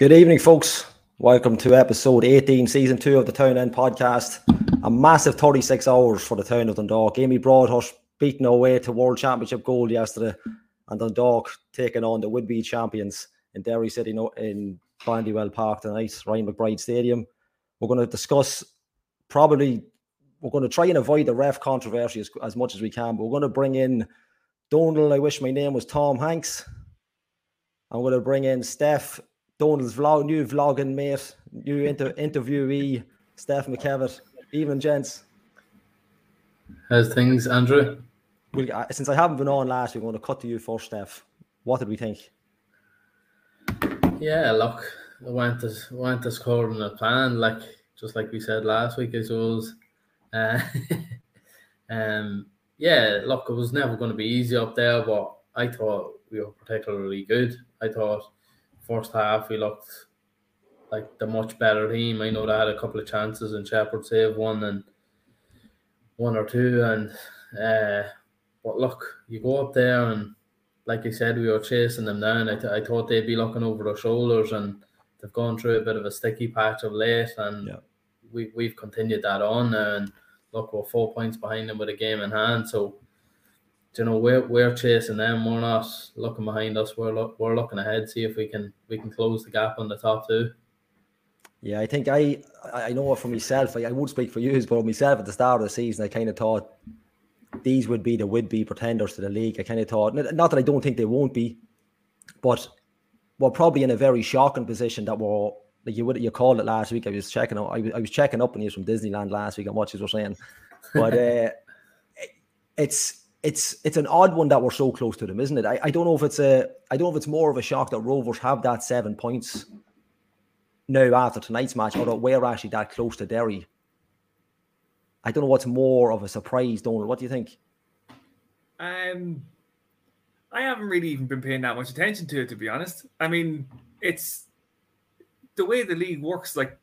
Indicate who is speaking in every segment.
Speaker 1: Good evening, folks. Welcome to episode 18, season two of the Town End podcast. A massive 36 hours for the town of Dundalk. Amy Broadhurst beating away to World Championship gold yesterday, and Dundalk taking on the would be champions in Derry City in Brandywell Park tonight, Ryan McBride Stadium. We're going to discuss probably, we're going to try and avoid the ref controversy as, as much as we can, but we're going to bring in Donald. I wish my name was Tom Hanks. I'm going to bring in Steph Donald's vlog, new vlogging mate, new inter- interviewee, Steph McKevitt. Even gents.
Speaker 2: How's things, Andrew?
Speaker 1: Well, uh, since I haven't been on last, we're going to cut to you first, Steph. What did we think?
Speaker 2: Yeah, look, it went as went as according to plan. Like just like we said last week, I suppose. Uh, um, yeah, look, it was never going to be easy up there, but I thought we were particularly good. I thought first half we looked like the much better team. I know they had a couple of chances and Shepperd saved one and one or two and uh but look, you go up there and like I said, we were chasing them down. I, th- I thought they'd be looking over their shoulders and they've gone through a bit of a sticky patch of late and yeah. we, we've continued that on now and look, we're four points behind them with a game in hand. So you know we're we're chasing them. We're not looking behind us. We're look, we're looking ahead. See if we can we can close the gap on the top two.
Speaker 1: Yeah, I think I I know for myself. I, I would speak for you, but myself at the start of the season, I kind of thought these would be the would be pretenders to the league. I kind of thought not that I don't think they won't be, but we're probably in a very shocking position that we're like you would you called it last week. I was checking I was, I was checking up on you from Disneyland last week and what you were saying, but uh, it's it's it's an odd one that we're so close to them, isn't it? I, I don't know if it's a I don't know if it's more of a shock that Rovers have that seven points now after tonight's match, or that we're actually that close to Derry. I don't know what's more of a surprise, Donald. What do you think?
Speaker 3: Um, I haven't really even been paying that much attention to it, to be honest. I mean, it's the way the league works. Like,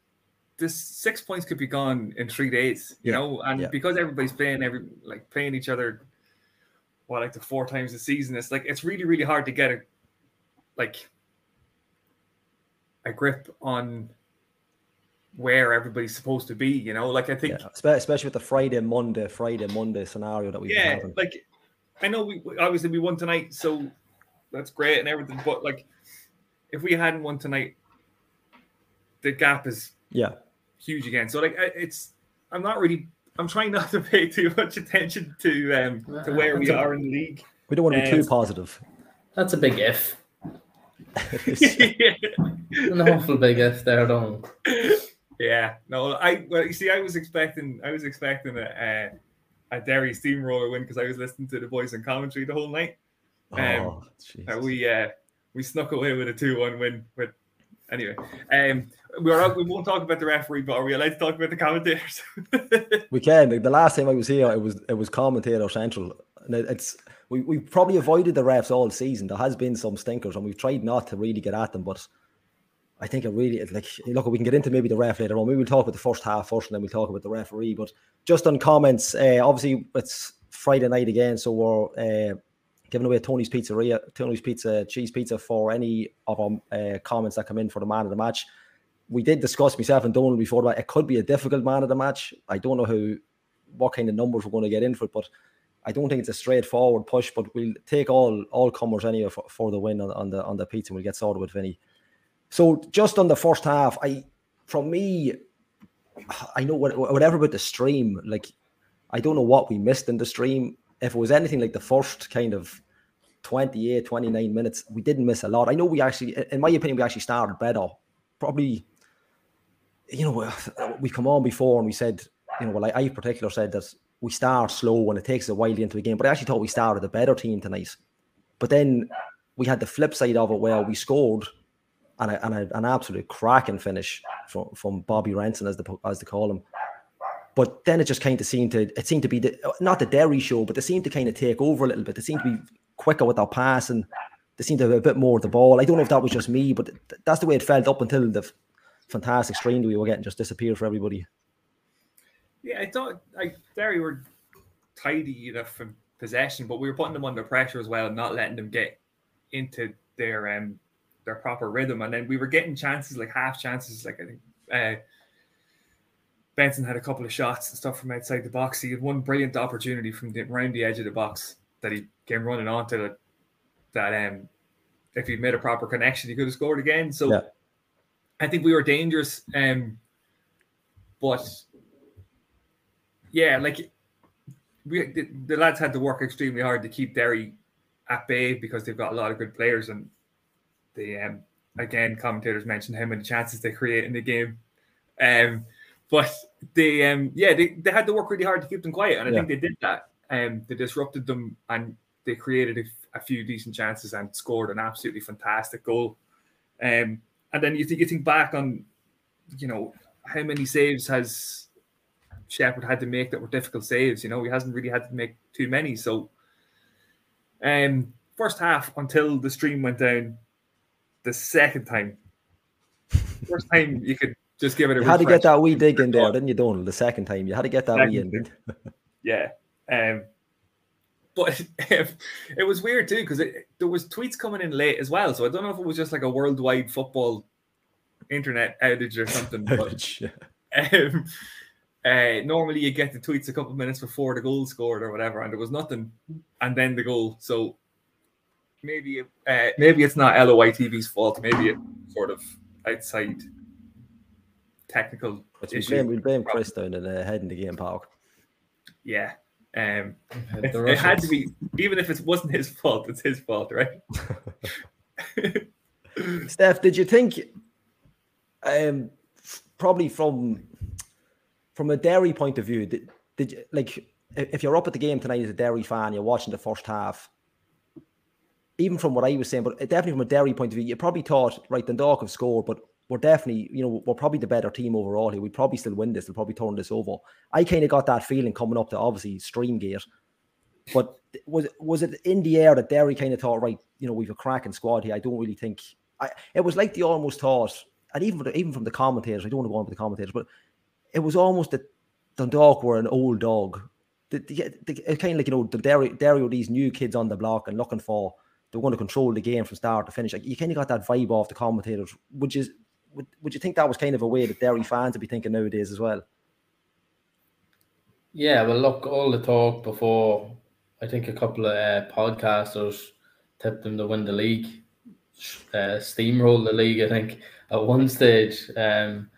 Speaker 3: this six points could be gone in three days, you yeah. know, and yeah. because everybody's playing every like playing each other what like the four times a season. It's like it's really really hard to get a like a grip on where everybody's supposed to be. You know, like I think
Speaker 1: yeah, especially with the Friday Monday Friday Monday scenario that we
Speaker 3: yeah having. like I know we obviously we won tonight, so that's great and everything. But like if we hadn't won tonight, the gap is
Speaker 1: yeah
Speaker 3: huge again. So like it's I'm not really I'm trying not to pay too much attention to um to where we are in the league.
Speaker 1: We don't want to be too positive.
Speaker 2: That's a big if. yeah. An awful big if there, don't.
Speaker 3: Yeah, no, I well, you see, I was expecting, I was expecting a a, a Derry steamroller win because I was listening to the boys in commentary the whole night. Um, oh, we uh, we snuck away with a two-one win with Anyway, um, we're we won't talk about the referee, but are we allowed to talk about the commentators?
Speaker 1: we can. The last time I was here, it was it was commentator central, and it's we we probably avoided the refs all season. There has been some stinkers, and we've tried not to really get at them, but. I think it really like look. We can get into maybe the ref later on. Maybe we'll talk about the first half first, and then we'll talk about the referee. But just on comments, uh, obviously it's Friday night again, so we're uh, giving away Tony's Pizzeria, Tony's Pizza cheese pizza for any of our uh, comments that come in for the man of the match. We did discuss myself and Donald before about it could be a difficult man of the match. I don't know who, what kind of numbers we're going to get in for it, but I don't think it's a straightforward push. But we'll take all all comers anyway for, for the win on, on, the on the pizza. We'll get sorted with Vinny. So just on the first half, I from me, I know what, whatever about the stream. Like I don't know what we missed in the stream if it was anything like the first kind of 28, 29 minutes, we didn't miss a lot. I know we actually, in my opinion, we actually started better. Probably, you know, we come on before and we said, you know, well, I, I in particular said that we start slow and it takes a while into the game, but I actually thought we started a better team tonight. But then we had the flip side of it where we scored and, a, and a, an absolute cracking finish from, from Bobby Benson, as, the, as they call him. But then it just kind of seemed to it seemed to be the, not the Derry show, but they seemed to kind of take over a little bit. They seemed to be quicker with our pass and they seemed to have a bit more of the ball. I don't know if that was just me, but that's the way it felt up until the fantastic stream we were getting just disappeared for everybody.
Speaker 3: Yeah, I thought like Derry were tidy enough in possession, but we were putting them under pressure as well, not letting them get into their um their proper rhythm. And then we were getting chances, like half chances. Like I think uh, Benson had a couple of shots and stuff from outside the box. He had one brilliant opportunity from the, around the edge of the box that he came running onto it. That um, if he'd made a proper connection, he could have scored again. So
Speaker 1: Yeah.
Speaker 3: I think we were dangerous. Um, but yeah, like we the, the lads had to work extremely hard to keep Derry at bay because they've got a lot of good players and they um again commentators mentioned how many chances they create in the game. Um but they um yeah they, they had to work really hard to keep them quiet and I think they did that. Um they disrupted them and they created a, a few decent chances and scored an absolutely fantastic goal. Um and then you think you think back on you know how many saves has Shepperd had to make that were difficult saves. You know, he hasn't really had to make too many. So, um, first half until the stream went down, the second time, first time you could just give it a.
Speaker 1: You had to get that wee dig in there, didn't you, Donald? The second time, you had to get that wee in.
Speaker 3: Yeah. Um, but it was weird too because there was tweets coming in late as well. So I don't know if it was just like a worldwide football internet outage or something.
Speaker 1: you?
Speaker 3: But um, uh, normally you get the tweets a couple of minutes before the goal scored or whatever, and there was nothing, and then the goal. So maybe uh, maybe it's not LOI TV's fault. Maybe it's sort of outside technical
Speaker 1: But we
Speaker 3: issue.
Speaker 1: blame, we blame Chris down in the head in the game park.
Speaker 3: Yeah. Um, it, it had to be, even if it wasn't his fault, it's his fault, right?
Speaker 1: Steph, did you think, um, probably from from a Derry point of view, did, did you like if if you're up at the game tonight as a Derry fan, you're watching the first half. Even from what I was saying, but definitely from a Derry point of view, you probably thought, right, Dundalk have scored, but we're definitely, you know, we're probably the better team overall here. We'd probably still win this. They'll probably turn this over. I kind of got that feeling coming up to obviously Streamgate. But was was it in the air that Derry kind of thought, right, you know, we've a cracking squad here. I don't really think I, it was like they almost thought, and even from the, even from the commentators, I don't want to go on with the commentators, but it was almost that Dundalk were an old dog. The, the, the, kind of like you know the Derry, Derry were these new kids on the block and looking for they're going to control the game from start to finish. Like you kind of got that vibe off the commentators. which you would, would you think that was kind of a way that Derry fans would be thinking nowadays as well?
Speaker 2: Yeah, well, look, all the talk before, I think a couple of uh, podcasters tipped them to win the league, uh, steamroll the league. I think at one stage. Um,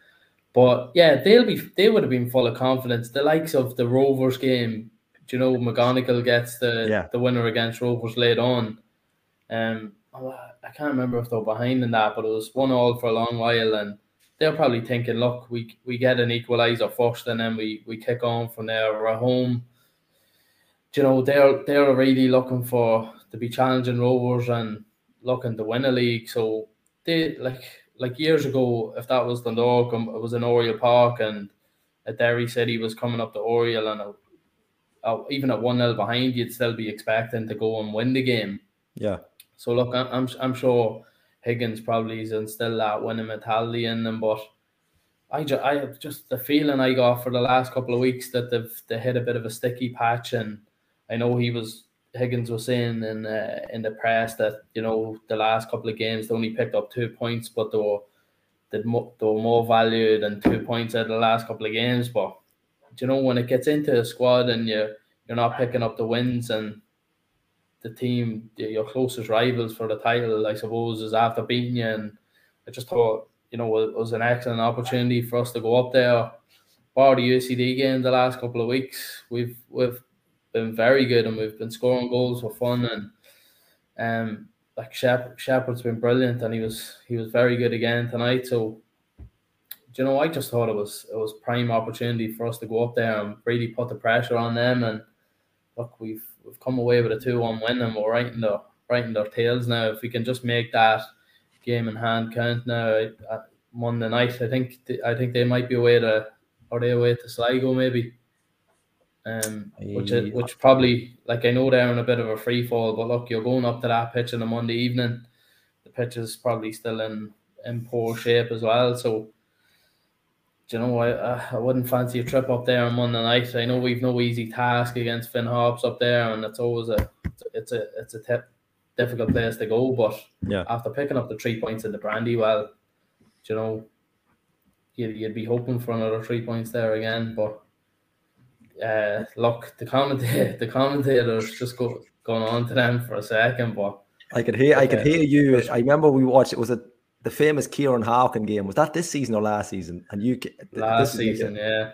Speaker 2: but yeah, they'll be they would have been full of confidence. The likes of the Rovers game, do you know, McGonigle gets the
Speaker 1: Yeah.
Speaker 2: the winner against Rovers late on. Um, I can't remember if they were behind in that, but it was one all for a long while, and they're probably thinking, look, we we get an equaliser first, and then we we kick on from there. We're at home. You know, they're they're really looking for to be challenging Rovers and looking to win a league. So they like like years ago, if that was Dundalk, um, it was in Oriel Park, and a Derry City was coming up to Oriel, and uh, even at one 0 behind, you'd still be expecting to go and win the game.
Speaker 1: Yeah,
Speaker 2: So look, I'm I'm, sure Higgins probably is instilled that winning mentality in them, but I just I have just the feeling I got for the last couple of weeks that they've they hit a bit of a sticky patch, and I know he was Higgins was saying in uh, in the press that you know the last couple of games they only picked up two points, but they were they were more value than two points of the last couple of games. But you know when it gets into a squad and you you're not picking up the wins and the team, your closest rivals for the title, I suppose, is after beating you. And I just thought, you know, it was an excellent opportunity for us to go up there. Bar the UCD game the last couple of weeks, we've we've been very good and we've been scoring goals for fun and um like Shep, Shepperd's been brilliant and he was he was very good again tonight. So you know, I just thought it was it was prime opportunity for us to go up there and really put the pressure on them and look, we've we've come away with a two-one win, and we're right in the right in their tails now. If we can just make that game in hand count now Monday night, I think th- I think they might be away to are they away to Sligo maybe, um, which is, which probably like I know they're in a bit of a free fall, but look, you're going up to that pitch on a Monday evening. The pitch is probably still in in poor shape as well, so you know, I, I I wouldn't fancy a trip up there on Monday night. I know we've no easy task against Finn Harps up there, and it's always a it's a it's a tip, difficult place to go. But
Speaker 1: Yeah.
Speaker 2: after picking up the three points in the Brandywell, you know, you'd, you'd be hoping for another three points there again. But uh, look, the commentator, the commentators just go going on to them for a second, but
Speaker 1: I could hear I could hear you. I remember we watched it was it the famous Kieran Hawken game. Was that this season or last season? And you
Speaker 2: last
Speaker 1: this is like
Speaker 2: season, yeah.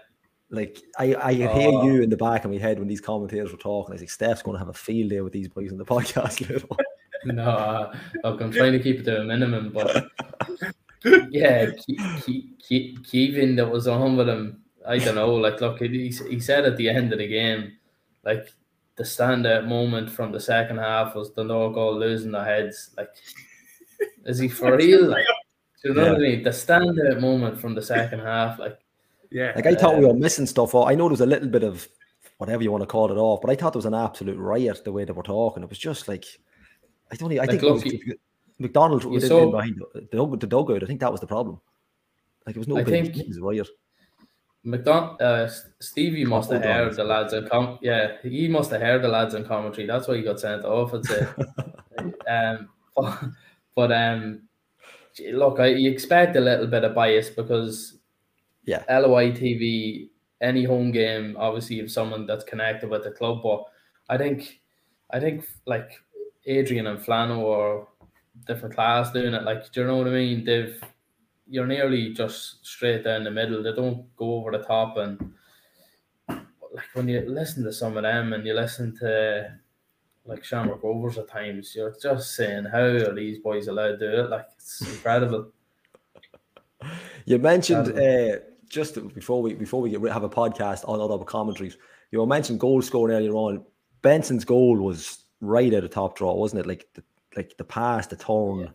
Speaker 1: Like I, I could hear
Speaker 2: Oh.
Speaker 1: you in the back of my head when these commentators were talking. I was like, Steph's going to have a field day with these boys in the podcast.
Speaker 2: No, look, I'm trying to keep it to a minimum, but yeah, Ke- Ke- Ke- Kevin that was on with him, I don't know. Like, look, he, he said at the end of the game, like the standout moment from the second half was the no goal losing their heads. Like, is he for real? Like, do you know what I mean? The standout moment from the second half, like,
Speaker 3: Yeah.
Speaker 1: Like I thought we were
Speaker 2: Um,
Speaker 1: missing stuff. off. I know there was a little bit of whatever you want to call it off, but I thought there was an absolute riot the way they were talking. It was just like I don't. Even, I
Speaker 2: Like,
Speaker 1: think it was
Speaker 2: look,
Speaker 1: just- McDonald was in
Speaker 2: saw-
Speaker 1: behind the, dug- the dugout. I think that was the problem. Like it was no
Speaker 2: I
Speaker 1: big
Speaker 2: think-
Speaker 1: it was a riot.
Speaker 2: McDonald, uh, Stevie must have
Speaker 1: O'Donnell.
Speaker 2: heard the lads in com- yeah, he must have heard the lads in commentary. That's why he got sent off. I'd say. um, but, um, look, I you expect a little bit of bias because
Speaker 1: Yeah.
Speaker 2: LOI TV, any home game, obviously, you have someone that's connected with the club. But I think, I think like Adrian and Flano are different class doing it. Like, do you know what I mean? They've you're nearly just straight down the middle. They don't go over the top and like when you listen to some of them and you listen to like Shamrock Rovers at times, you're just saying, How are these boys allowed to do it? Like it's incredible.
Speaker 1: You mentioned uh, just before we before we get, have a podcast on other commentaries. You mentioned goal scoring earlier on. Benson's goal was right at the top draw, wasn't it? Like the like the pass, the turn,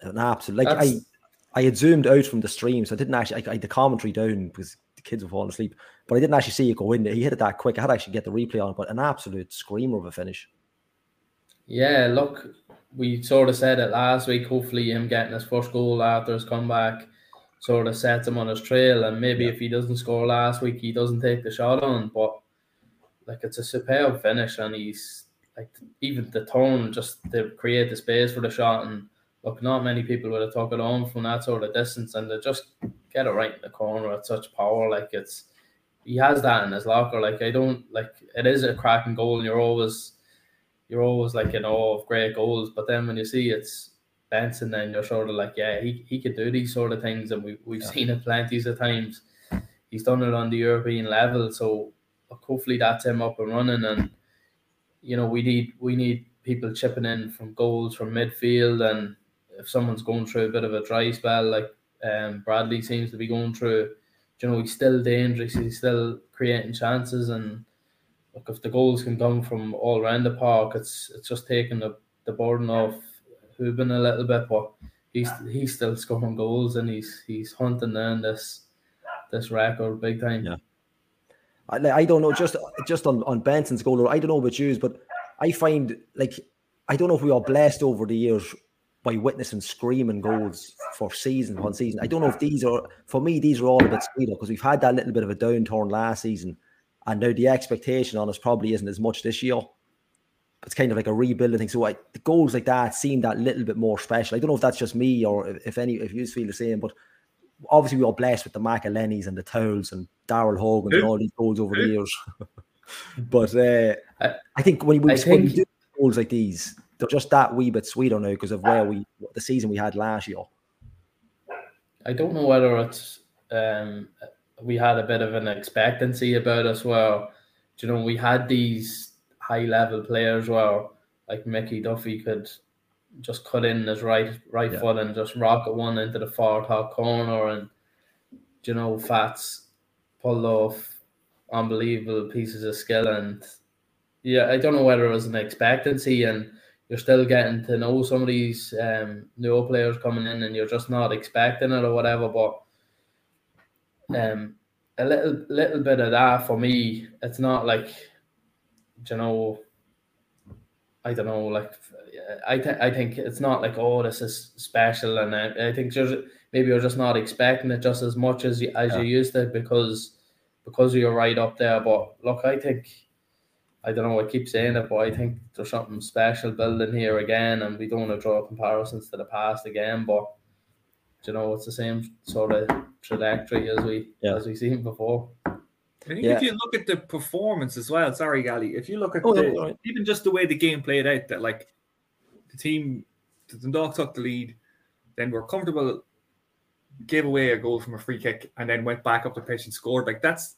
Speaker 1: an absolute. Like I,
Speaker 2: That's-
Speaker 1: I had zoomed out from the stream, so I didn't actually. I, I had the commentary down because the kids were falling asleep, but I didn't actually see it go in. He hit it that quick. I had to actually get the replay on, but an absolute screamer of a finish.
Speaker 2: Yeah, look, we sort of said it last week. Hopefully, him getting his first goal after his comeback sort of sets him on his trail. And maybe
Speaker 1: Yeah.
Speaker 2: if he doesn't score last week, he doesn't take the shot on. But like, it's a superb finish, and he's like even the turn just to create the space for the shot. And look, not many people would have took it on from that sort of distance, and they just get it right in the corner at such power. Like it's he has that in his locker. Like I don't like it is a cracking goal, and you're always you're always like in awe of great goals. But then when you see it's Benson, then you're sort of like, yeah, he, he could do these sort of things, and we we've
Speaker 1: Yeah.
Speaker 2: seen it plenty of times. He's done it on the European level, so hopefully that's him up and running. And you know, we need we need people chipping in from goals from midfield, and if someone's going through a bit of a dry spell, like um, Bradley seems to be going through, you know, he's still dangerous. He's still creating chances, and look, if the goals can come from all around the park, it's it's just taking the, the burden off Hoban a little bit, but he's he's still scoring goals and he's he's hunting down this this record big time.
Speaker 1: Yeah. I, I don't know, just just on, on Benson's goal, I don't know about you, but I find like I don't know if we are blessed over the years by witnessing screaming goals for season on season. I don't know if these are for me, these are all a bit sweeter because we've had that little bit of a downturn last season, and now the expectation on us probably isn't as much this year. It's kind of like a rebuilding thing. So I, the goals like that seem that little bit more special. I don't know if that's just me or if, any if you feel the same, but obviously we are blessed with the McEleneys and the Towells and Daryl Horgan and all these goals over the years. but uh,
Speaker 2: I-
Speaker 1: I think when we, when we do goals like these, they're just that wee bit sweeter now because of where we the season we had last year.
Speaker 2: I don't know whether it's um we had a bit of an expectancy about us where you know we had these high level players where like Mickey Duffy could just cut in his right right
Speaker 1: Yeah.
Speaker 2: foot and just rocket one into the far top corner and you know Fats pulled off unbelievable pieces of skill and yeah I don't know whether it was an expectancy and you're still getting to know some of these um, new players coming in, and you're just not expecting it or whatever. But um, a little little bit of that for me, it's not like you know. I don't know, like I th- I think it's not like oh this is special, and I, I think just maybe you're just not expecting it just as much as you as
Speaker 1: Yeah.
Speaker 2: you used to because because you're right up there. But look, I think I don't know. I keep saying it, but I think there's something special building here again, and we don't want to draw comparisons to the past again. But you know, it's the same sort of trajectory as we
Speaker 1: Yeah.
Speaker 2: as we've seen before.
Speaker 3: I think
Speaker 1: Yeah.
Speaker 3: if you look at the performance as well, sorry, Gally, if you look at
Speaker 1: Oh, no,
Speaker 3: the,
Speaker 1: all right.
Speaker 3: even just the way the game played out, that like the team, the Dundalk took the lead, then were comfortable, gave away a goal from a free kick, and then went back up the pitch and scored. Like that's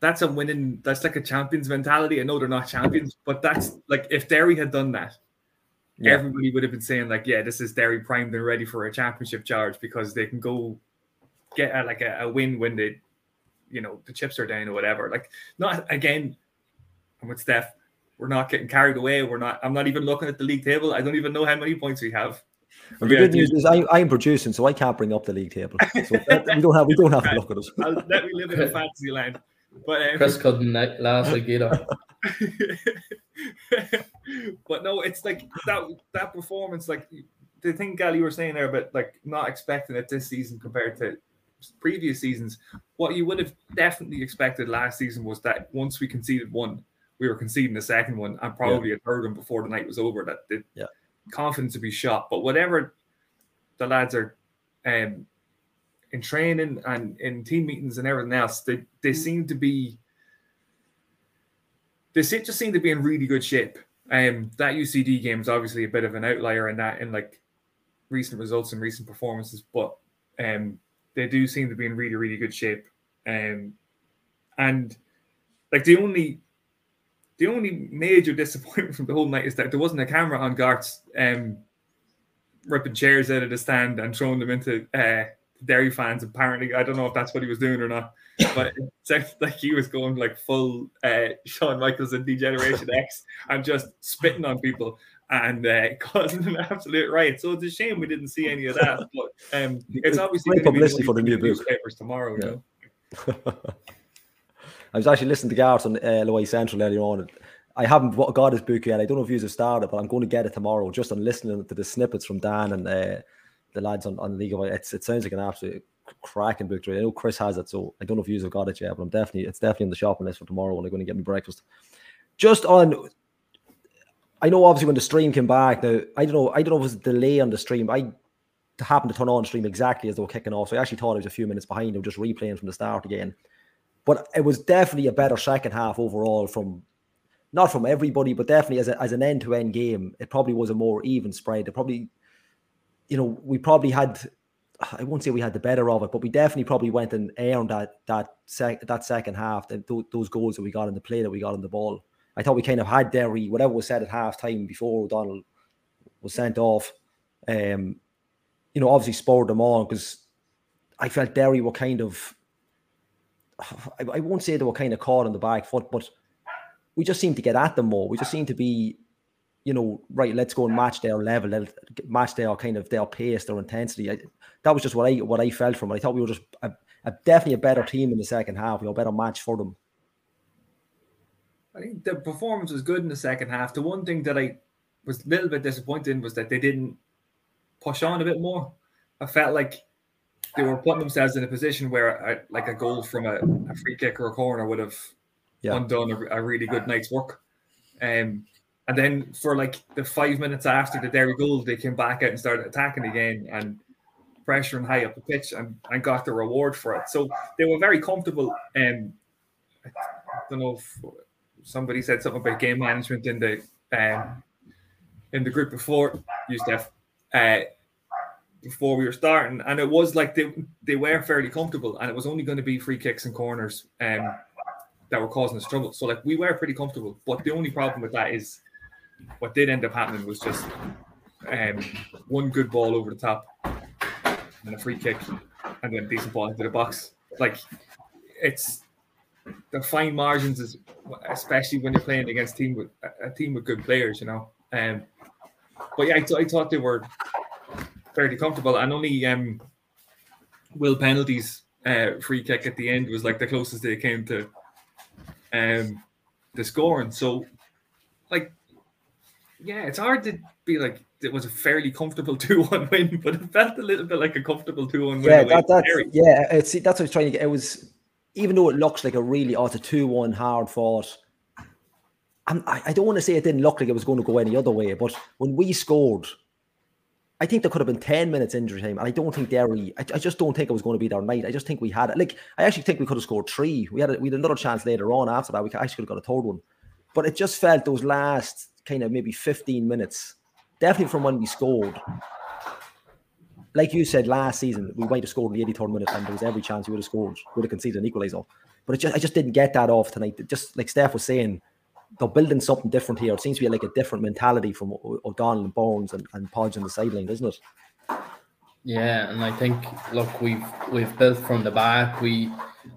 Speaker 3: that's a winning. That's like a champions mentality. I know they're not champions, but that's like if Derry had done that,
Speaker 1: Yeah.
Speaker 3: everybody would have been saying like, yeah, this is Derry primed and ready for a championship charge because they can go get a, like a, a win when they, you know, the chips are down or whatever. Like, not again. I'm with Steph. We're not getting carried away. We're not. I'm not even looking at the league table. I don't even know how many points we have.
Speaker 1: And the good news is I, I'm producing, so I can't bring up the league table. So that- we don't have we don't have to look at it.
Speaker 3: I'll let me live in a fantasy land. But um,
Speaker 2: Chris couldn't like last week either.
Speaker 3: but no, it's like that that performance, like the thing Gal you were saying there about like not expecting it this season compared to previous seasons. What you would have definitely expected last season was that once we conceded one, we were conceding a second one and probably a third one before the night was over. That the
Speaker 1: Yeah.
Speaker 3: confidence would be shot. But whatever the lads are um in training and in team meetings and everything else, they, they seem to be they se- just seem to be in really good shape. Um, that UCD game is obviously a bit of an outlier in that in like recent results and recent performances, but um, they do seem to be in really really good shape. Um, and like the only the only major disappointment from the whole night is that there wasn't a camera on Garts um, ripping chairs out of the stand and throwing them into uh, Derry fans. Apparently, I don't know if that's what he was doing or not, but it sounds like he was going like full uh, Shawn Michaels and D-Generation X and just spitting on people and uh, causing an absolute riot. So it's a shame we didn't see any of that. But um, it's obviously
Speaker 1: Great publicity for the new book.
Speaker 3: newspapers tomorrow. You
Speaker 1: Yeah.
Speaker 3: know?
Speaker 1: I was actually listening to Gareth on uh, Loy Central earlier on. I haven't got his book yet. I don't know if you have started, but I'm going to get it tomorrow. Just on listening to the snippets from Dan and uh, the lads on, on League of it's, it sounds like an absolute cracking book. I know Chris has it, so I don't know if you have got it yet, but I'm definitely it's definitely on the shopping list for tomorrow when I'm going to get me breakfast. Just on, I know obviously when the stream came back. Now I don't know. I don't know if it was a delay on the stream. I happened to turn on the stream exactly as they were kicking off, so I actually thought I was a few minutes behind. Were just replaying from the start again but it was definitely a better second half overall from not from everybody, but definitely as, a, as an end to end game. It probably was a more even spread. It probably, you know, we probably had. I won't say we had the better of it, but we definitely probably went and earned that that sec, that second half, those, goals that we got in the play that we got on the ball. I thought we kind of had Derry, whatever was said at half time before O'Donnell was sent off. Um, you know, obviously spurred them on because I felt Derry were kind of I, I won't say they were kind of caught on the back foot, but we just seemed to get at them more. We just seemed to be, you know, right. Let's go and match their level, match their kind of their pace, their intensity. I, that was just what I what I felt from it. I thought we were just a, a, definitely a better team in the second half. You know, better match for them.
Speaker 3: I think the performance was good in the second half. The one thing that I was a little bit disappointed in was that they didn't push on a bit more. I felt like they were putting themselves in a position where, a, like a goal from a, a free kick or a corner would have
Speaker 1: Yeah.
Speaker 3: undone a, a really good night's work. Um, and then for like the five minutes after the Derry goal, they came back out and started attacking again and pressuring high up the pitch and, and got the reward for it. So they were very comfortable. Um, I don't know if somebody said something about game management in the um, in the group before you, Steph, uh, before we were starting, and it was like they they were fairly comfortable, and it was only going to be free kicks and corners um, that were causing us trouble. So like we were pretty comfortable, but the only problem with that is what did end up happening was just um, one good ball over the top and a free kick, and then a decent ball into the box. Like it's the fine margins is especially when you're playing against team with a team with good players, you know. Um, but yeah, I, th- I thought they were fairly comfortable, and only um, will penalties uh, free kick at the end was like the closest they came to um the scoring. So, like, yeah, it's hard to be like it was a fairly comfortable two-one win, but it felt a little bit like a comfortable two-one win.
Speaker 1: Yeah, that, that's yeah. It's that's what I was trying to get. It was even though it looks like a really oh, it's a two-one hard fought. I, I don't want to say it didn't look like it was going to go any other way, but when we scored, I think there could have been 10 minutes injury time. And I don't think Derry, I, I, just don't think it was going to be their night. I just think we had it. Like, I actually think we could have scored three. We had, a, we had another chance later on after that. We actually could have got a third one. But it just felt those last kind of maybe 15 minutes, definitely from when we scored. Like you said last season, we might have scored in the 83rd minute and there was every chance we would have scored, would have conceded an equaliser. But it just, I just didn't get that off tonight. Just like Steph was saying, they're building something different here. It seems to be like a different mentality from O'Donnell and Bones and, and Podge on the sideline, doesn't it?
Speaker 2: Yeah, and I think look, we've we've built from the back. We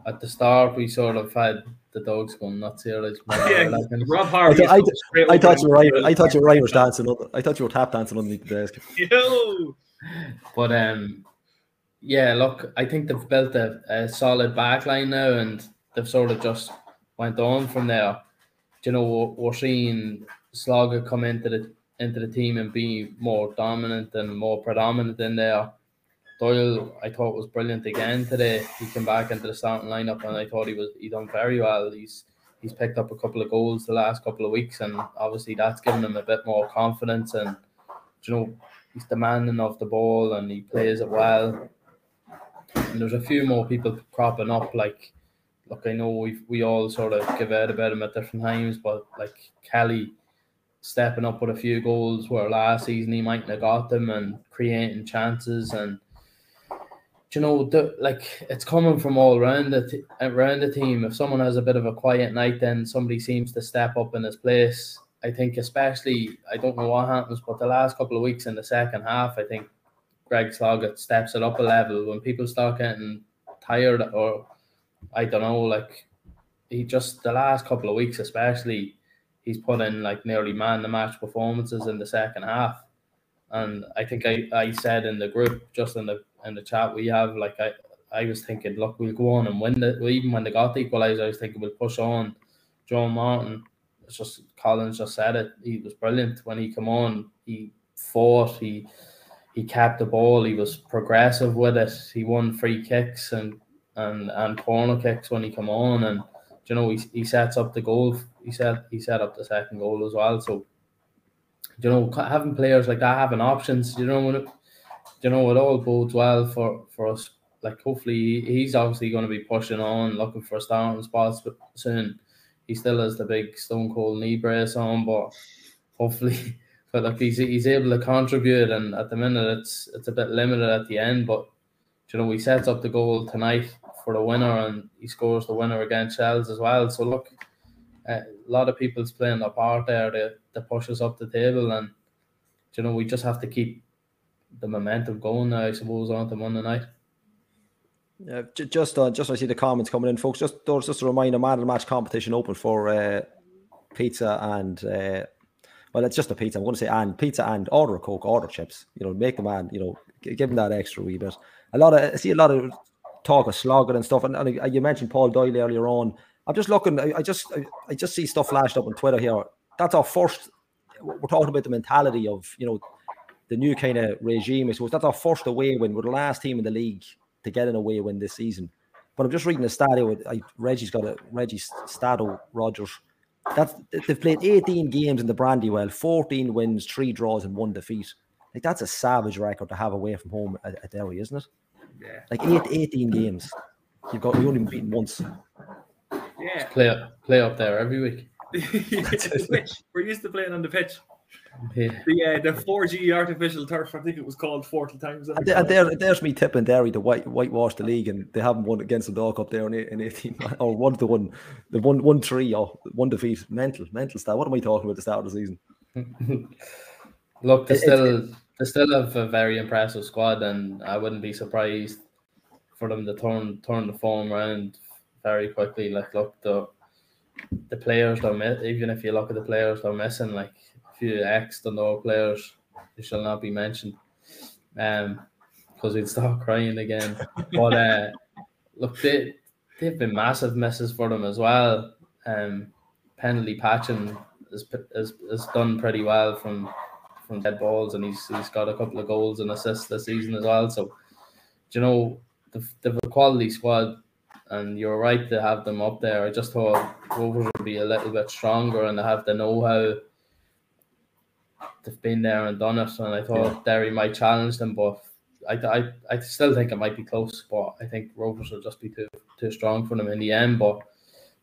Speaker 2: at the start we sort of had the dogs going nuts here. Like,
Speaker 3: yeah, Rob Harvey.
Speaker 1: I, I, I thought you were right. I thought you were Irish dancing. I thought you were tap dancing underneath the desk.
Speaker 3: Yo.
Speaker 2: But um, yeah, look, I think they've built a, a solid backline now, and they've sort of just went on from there you know, we're seeing Sláinte come into the into the team and be more dominant and more predominant in there. Doyle, I thought was brilliant again today. He came back into the starting lineup, and I thought he was he done very well. He's he's picked up a couple of goals the last couple of weeks, and obviously that's given him a bit more confidence. And you know, he's demanding of the ball, and he plays it well. And there's a few more people cropping up, like look, I know we we all sort of give out about him at different times, but like Kelly stepping up with a few goals where last season he mightn't have got them and creating chances and you know the, like it's coming from all around the t- around the team. If someone has a bit of a quiet night, then somebody seems to step up in his place. I think especially I don't know what happens, but the last couple of weeks in the second half, I think Greg Sloggett steps it up a level when people start getting tired or I don't know, like he just the last couple of weeks, especially, he's put in like nearly man the match performances in the second half. And I think I, I said in the group, just in the in the chat we have, like I, I was thinking, look, we'll go on and win the even when they got the equalizer, I was thinking we'll push on. Joe Martin, it's just Collins just said it. He was brilliant when he come on. He fought. He he kept the ball. He was progressive with it. He won free kicks and and and corner kicks when he come on, and you know he, he sets up the goal. He set he set up the second goal as well. So you know having players like that having options, you know when it, you know it all bodes well for for us. Like hopefully he's obviously going to be pushing on, looking for starting spots, soon he still has the big stone cold knee brace on, but hopefully. But like he's, he's able to contribute, and at the minute it's it's a bit limited at the end. But you know he sets up the goal tonight for the winner, and he scores the winner against Shells as well. So look, a lot of people's playing their part there to, to push us up the table, and you know we just have to keep the momentum going. I suppose on to Monday night.
Speaker 1: Yeah, just uh, just I see the comments coming in, folks. Just just a reminder, man of the match competition open for uh, pizza and uh, well, it's just a pizza. I'm going to say and pizza and order a coke, order chips. You know, make the man. You know, give him that extra wee bit. A lot of I see a lot of talk of Sláinte and stuff. And, and, you mentioned Paul Doyle earlier on. I'm just looking. I, I just I, I, just see stuff flashed up on Twitter here. That's our first. We're talking about the mentality of you know the new kind of regime. I suppose that's our first away win. We're the last team in the league to get an away win this season. But I'm just reading the stat with I, Reggie's got a Reggie Stato Rogers. That's they've played 18 games in the Brandywell, 14 wins, three draws, and one defeat. Like that's a savage record to have away from home at, at Derry, isn't it?
Speaker 3: Yeah.
Speaker 1: Like eight, 18 games. You've got you only been beaten once.
Speaker 3: Yeah.
Speaker 2: Play up play up there every week.
Speaker 3: We're used to playing on the pitch.
Speaker 2: Yeah.
Speaker 3: The uh, the 4G artificial turf, I think it was called 40 times.
Speaker 1: And, and there, there's me tipping Derry to white whitewash the league, and they haven't won against the dog up there in, in 18 or one to one, the one one three or one defeat. Mental, mental style. What am I talking about at the start of the season?
Speaker 2: Look, they still they still have a very impressive squad, and I wouldn't be surprised for them to turn turn the form around very quickly. Like, look, the the players they're miss, even if you look at the players they're missing, like few ex players, they shall not be mentioned, um, because we'd start crying again. But uh, look, they they've been massive misses for them as well. Um, penalty patching has, has, has done pretty well from from dead balls, and he's he's got a couple of goals and assists this season as well. So, you know, they've, they've a quality squad. and you're right to have them up there. I just thought Rovers would be a little bit stronger and they have the know-how. They've been there and done it, and I thought yeah. Derry might challenge them, but I, I, I still think it might be close. But I think Rovers will just be too too strong for them in the end. But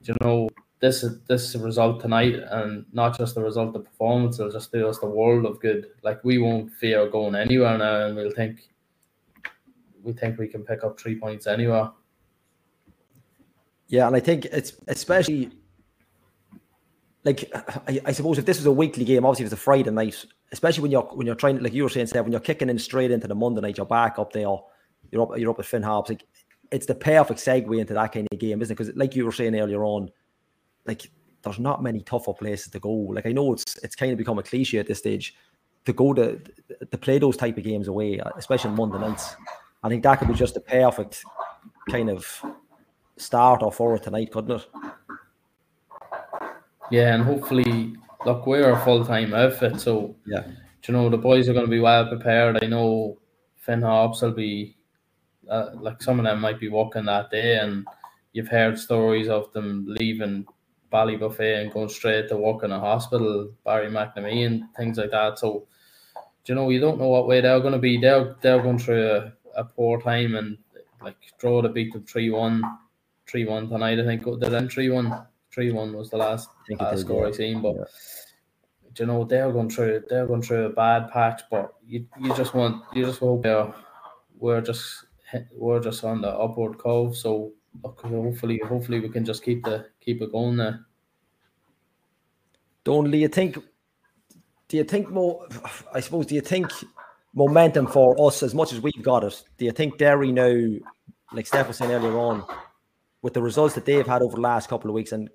Speaker 2: you know, this is this result tonight, and not just the result, the performance It'll just do us the world of good. Like we won't fear going anywhere now, and we'll think we think we can pick up three points anywhere.
Speaker 1: Yeah, and I think it's especially like I, I, suppose if this was a weekly game, obviously it's a Friday night, especially when you're when you're trying like you were saying, Steph, when you're kicking in straight into the Monday night, you're back up there, you're up you're up at Finn Harps. Like it's the perfect segue into that kind of game, isn't it? Because like you were saying earlier on, like there's not many tougher places to go. Like I know it's it's kind of become a cliche at this stage to go to to play those type of games away, uh, especially on Monday nights. I think that could be just the perfect kind of start or for it tonight, couldn't it?
Speaker 2: Yeah, and hopefully, look, we're a full time outfit, so yeah, you know the boys are going to be well prepared. I know Finn Harps will be uh, like some of them might be walking that day, and you've heard stories of them leaving Ballybofey and going straight to work in a hospital, Barry McNamee and things like that. So, you know, you don't know what way they're going to be. They're they're going through a a poor time and like draw to beat them 3 1 3 1 tonight. I think they then 3 1 3 1 was the last, last score I seen. But yeah. you know, they're going through they're going through a bad patch, but you, you just want you just hope they're we're just we're just on the upward curve. So hopefully hopefully we can just keep the keep it going there.
Speaker 1: Don't you think do you think more I suppose do you think momentum for us as much as we've got it. Do you think Derry now, like Steph was saying earlier on, with the results that they've had over the last couple of weeks and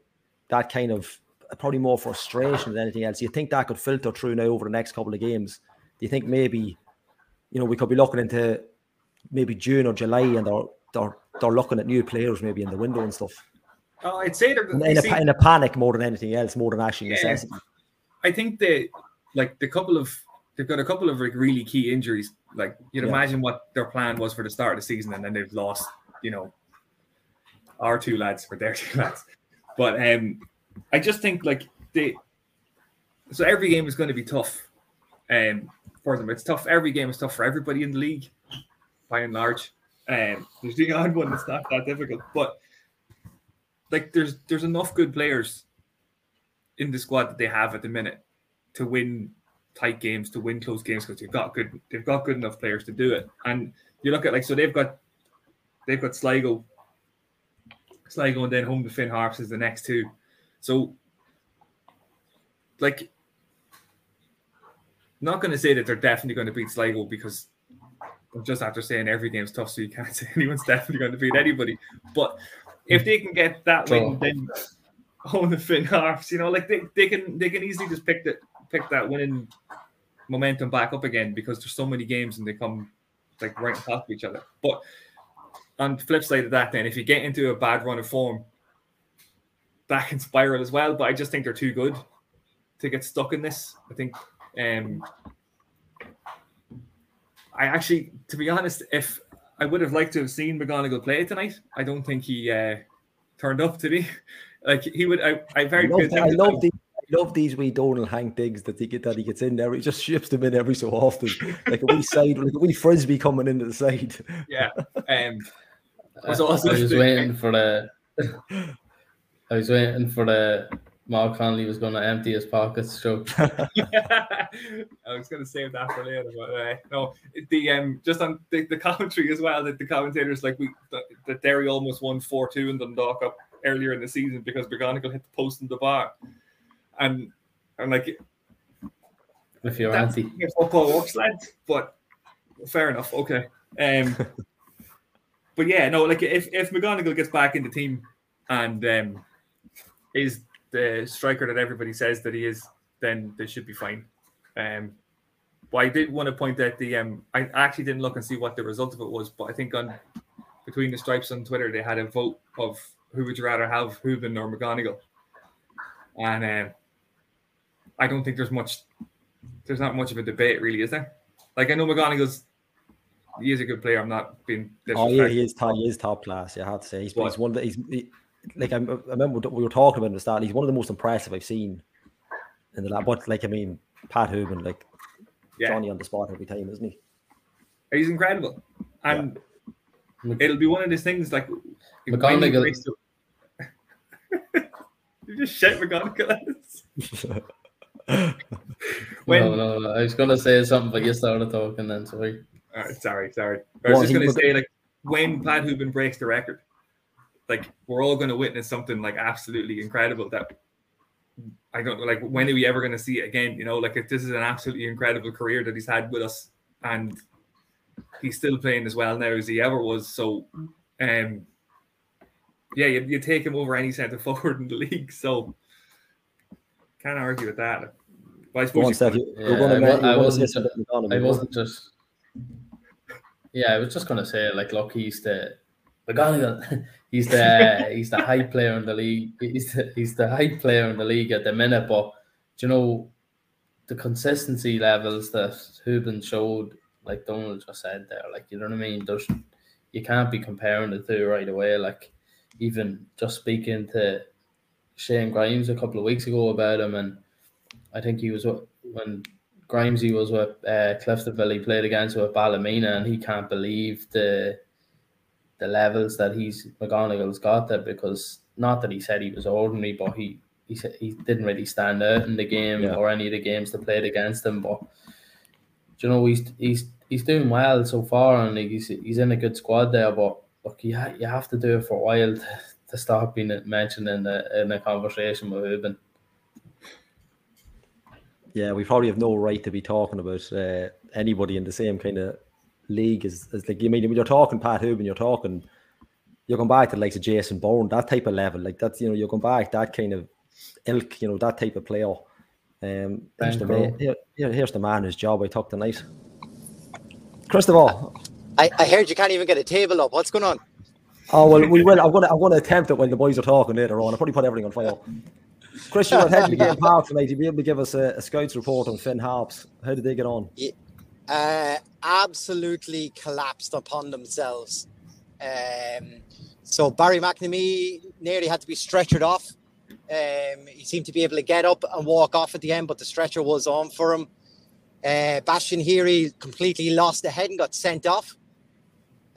Speaker 1: that kind of probably more frustration than anything else, you think that could filter through now over the next couple of games? Do you think maybe, you know, we could be looking into maybe June or July and they're they're, they're looking at new players maybe in the window and stuff?
Speaker 3: Oh, I'd say they're
Speaker 1: in, in, a, in, a, panic more than anything else, more than actually necessity.
Speaker 3: I think they like the couple of they've got a couple of like really key injuries. Like you'd yeah. imagine what their plan was for the start of the season, and then they've lost, you know, our two lads for their two lads. But um, I just think like they, so every game is going to be tough, um, for them. It's tough. Every game is tough for everybody in the league, by and large. Um, there's the odd one that's not that difficult, but like there's there's enough good players in the squad that they have at the minute to win tight games to win close games because they've got good they've got good enough players to do it. And you look at like so they've got they've got Sligo, Sligo, and then home to Finn Harps is the next two. So like not going to say that they're definitely going to beat Sligo because I'm just after saying every game's tough, so you can't say anyone's definitely going to beat anybody. But if they can get that win, then home to Finn Harps, you know, like they, they can they can easily just pick the pick that winning momentum back up again because there's so many games and they come like right on top of each other. But on the flip side of that, then if you get into a bad run of form, that can spiral as well. But I just think they're too good to get stuck in this. I think um I actually, to be honest, if I would have liked to have seen McGonigle play tonight, I don't think he uh, turned up to me. Like he would, I, I very. I
Speaker 1: love, I love the love these wee Donal Hank digs that he get that he gets in there. He just ships them in every so often, like a wee side, like a wee frisbee coming into the side.
Speaker 3: Yeah. Um,
Speaker 2: was, also I was waiting for the. I was waiting for the. Mark Connolly was going to empty his pockets. So
Speaker 3: I was going to save that for later, but uh, no, the um just on the, the commentary as well. That the commentators like we that Derry almost won four two in Dundalk up earlier in the season because McGonigle hit the post in the bar and I'm like,
Speaker 2: if you're anti
Speaker 3: football works, lads, but fair enough, okay. Um, but yeah, no, like if if McGonigle gets back in the team and um, is the striker that everybody says that he is, then they should be fine. Um, but I did want to point out that the um, I actually didn't look and see what the result of it was, but I think on between the stripes on Twitter they had a vote of who would you rather have, Hoban or McGonigle, and um, I don't think there's much. There's not much of a debate, really, is there? Like I know McGonigle's he is a good player. I'm not being.
Speaker 1: Oh yeah, he is top. He is top class. Yeah, I have to say he's, he's one of the. He's he, like I, I remember we were talking about in the start. He's one of the most impressive I've seen in the lab. But like I mean, Pat Hoban, like yeah. Johnny on the spot every time, isn't he?
Speaker 3: He's incredible, and yeah. it'll be one of these things like
Speaker 2: McGonigle.
Speaker 3: you just shit McGonigle.
Speaker 2: when, no, no, no, I was gonna say something, but you started talking then. Sorry.
Speaker 3: All right, sorry, sorry. I was just gonna say like when Pat Hoban breaks the record, like we're all gonna witness something like absolutely incredible that I don't like when are we ever gonna see it again? You know, like if this is an absolutely incredible career that he's had with us and he's still playing as well now as he ever was. So um yeah, you, you take him over any centre forward in the league. So can't argue with that. But I suppose
Speaker 2: on, you, yeah, gonna, I, I, wasn't, I wasn't just. Yeah, I was just gonna say like, look, he's the McGonigle. He's the he's the high player in the league. He's the, he's the high player in the league at the minute. But do you know, the consistency levels that Hoban showed, like Donald just said there, like you know what I mean. There's you can't be comparing the two right away. Like even just speaking to Shane Grimes a couple of weeks ago about him, and I think he was when Grimesy was with uh, Cliftonville. He played against with Ballymena, and he can't believe the the levels that he's McGonigle's got there because not that he said he was ordinary, but he he said he didn't really stand out in the game yeah. or any of the games that played against him. But you know he's he's he's doing well so far, and he's he's in a good squad there. But look, you ha- you have to do it for a while to, to start being mentioned in the in a conversation with Ruben.
Speaker 1: Yeah, we probably have no right to be talking about uh, anybody in the same kind of league as, as like you mean when you're talking Pat Hoban, you're talking you're going back to the likes of Jason Byrne, that type of level, like that's you know you're going back that kind of ilk, you know that type of player. Um, here's the, man, here, here's the man whose job I took tonight. Christopher,
Speaker 4: I, I heard you can't even get a table up. What's going on?
Speaker 1: Oh well, we will. I'm gonna I'm gonna attempt it when the boys are talking later on. I'll probably put everything on file. Chris, you're heading the game park tonight. You'll be able to give us a, a scouts report on Finn Harps. How did they get on?
Speaker 4: Uh, absolutely collapsed upon themselves. Um, so Barry McNamee nearly had to be stretchered off. Um, he seemed to be able to get up and walk off at the end, but the stretcher was on for him. Uh, Bastien Héry completely lost the head and got sent off.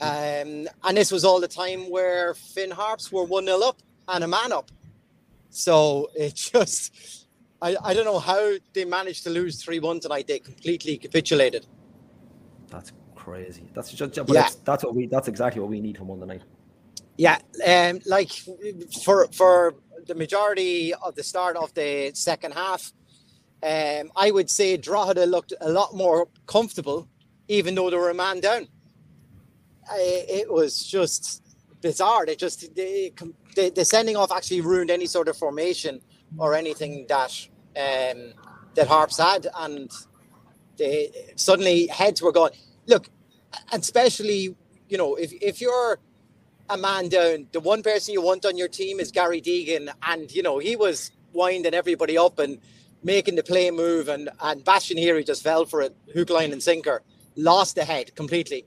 Speaker 4: Um, and this was all the time where Finn Harps were 1 0 up and a man up. So it just, I, I don't know how they managed to lose 3 1 tonight. They completely capitulated.
Speaker 1: That's crazy. That's just, but yeah. that's, what we. That's exactly what we need from on the night.
Speaker 4: Yeah, um, like for for the majority of the start of the second half, um, I would say Drogheda looked a lot more comfortable, even though they were a man down. I, it was just bizarre. They just they, they, the sending off actually ruined any sort of formation or anything that um, that Harps had, and they suddenly heads were gone. Look, especially you know if if you're a man down, the one person you want on your team is Gary Deegan, and you know he was winding everybody up and making the play move, and and Bastien Héry he just fell for it, hook, line, and sinker, lost the head completely,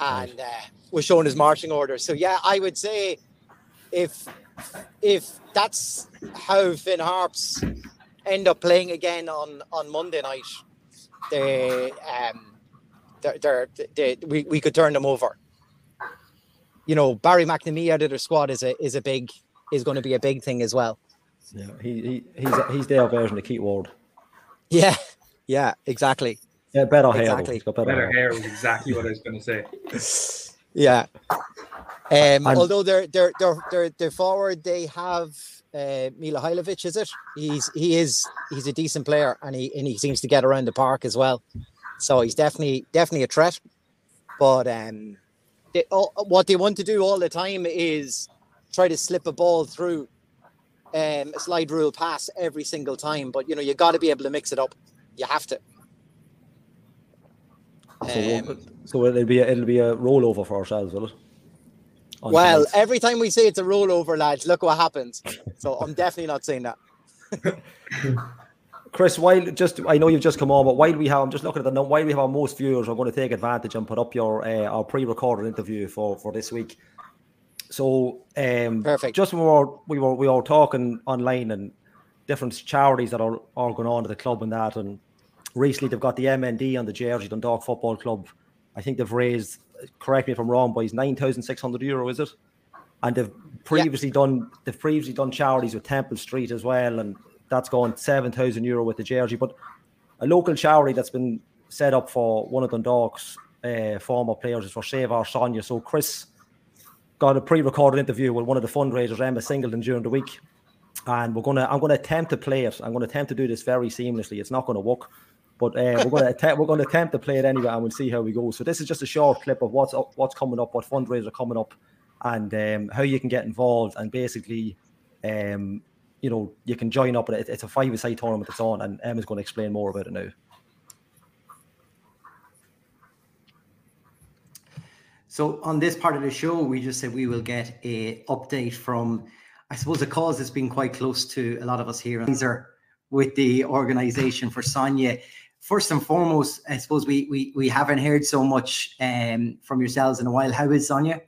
Speaker 4: and uh, was shown his marching orders. So yeah, I would say if if that's how Finn Harps end up playing again on on Monday night, they um they're, they're they, we, we could turn them over. You know, Barry McNamee out of their squad is a is a big is going to be a big thing as well.
Speaker 1: Yeah, he, he he's he's their version of Keith Ward.
Speaker 4: Yeah, yeah, exactly.
Speaker 1: Yeah, better hair. Exactly. He's got better,
Speaker 3: better hair. hair was exactly what I was going to
Speaker 4: say. Yeah. Um, although they're they're they're they're they're forward, they have uh, Mihailovic, is it? He's he is he's a decent player, and he and he seems to get around the park as well. So he's definitely definitely a threat. But um, they, all, what they want to do all the time is try to slip a ball through um, a slide rule pass every single time. But you know you got to be able to mix it up. You have to.
Speaker 1: So, um, so it'll be a, it'll be a rollover for ourselves, will it?
Speaker 4: well, every time we say it's a rollover, lads, look what happens. So I'm definitely not saying that.
Speaker 1: Chris, while just I know you've just come on, but while we have, I'm just looking at the number while we have our most viewers, I'm going to take advantage and put up your uh, our pre-recorded interview for for this week. So, um,
Speaker 5: Perfect.
Speaker 1: Just when we were we were we were talking online and different charities that are all going on to the club and that, and recently they've got the MND on the jersey Dundalk Football Club. I think they've raised, correct me if I'm wrong, boys, nine thousand six hundred euro, is it? And they've previously done they've previously done charities with Temple Street as well, and that's gone seven thousand euro with the jersey. But a local charity that's been set up for one of Dundalk's uh, former players is for Save Our Sonia. So Chris got a pre-recorded interview with one of the fundraisers, Emma Singleton, during the week, and we're gonna I'm gonna attempt to play it. I'm gonna attempt to do this very seamlessly. It's not gonna work. But uh, we're going to attempt, we're going to attempt to play it anyway, and we'll see how we go. So this is just a short clip of what's up, what's coming up, what fundraisers are coming up, and um, how you can get involved. And basically, um, you know, you can join up. It, it's a five-a-side tournament that's on, and Emma's going to explain more about it now.
Speaker 4: So on this part of the show, we just said we will get a update from, I suppose, a cause that's been quite close to a lot of us here. These are with the organisation for Sonia. First and foremost, I suppose we we we haven't heard so much um, from yourselves in a while. How is Sonia?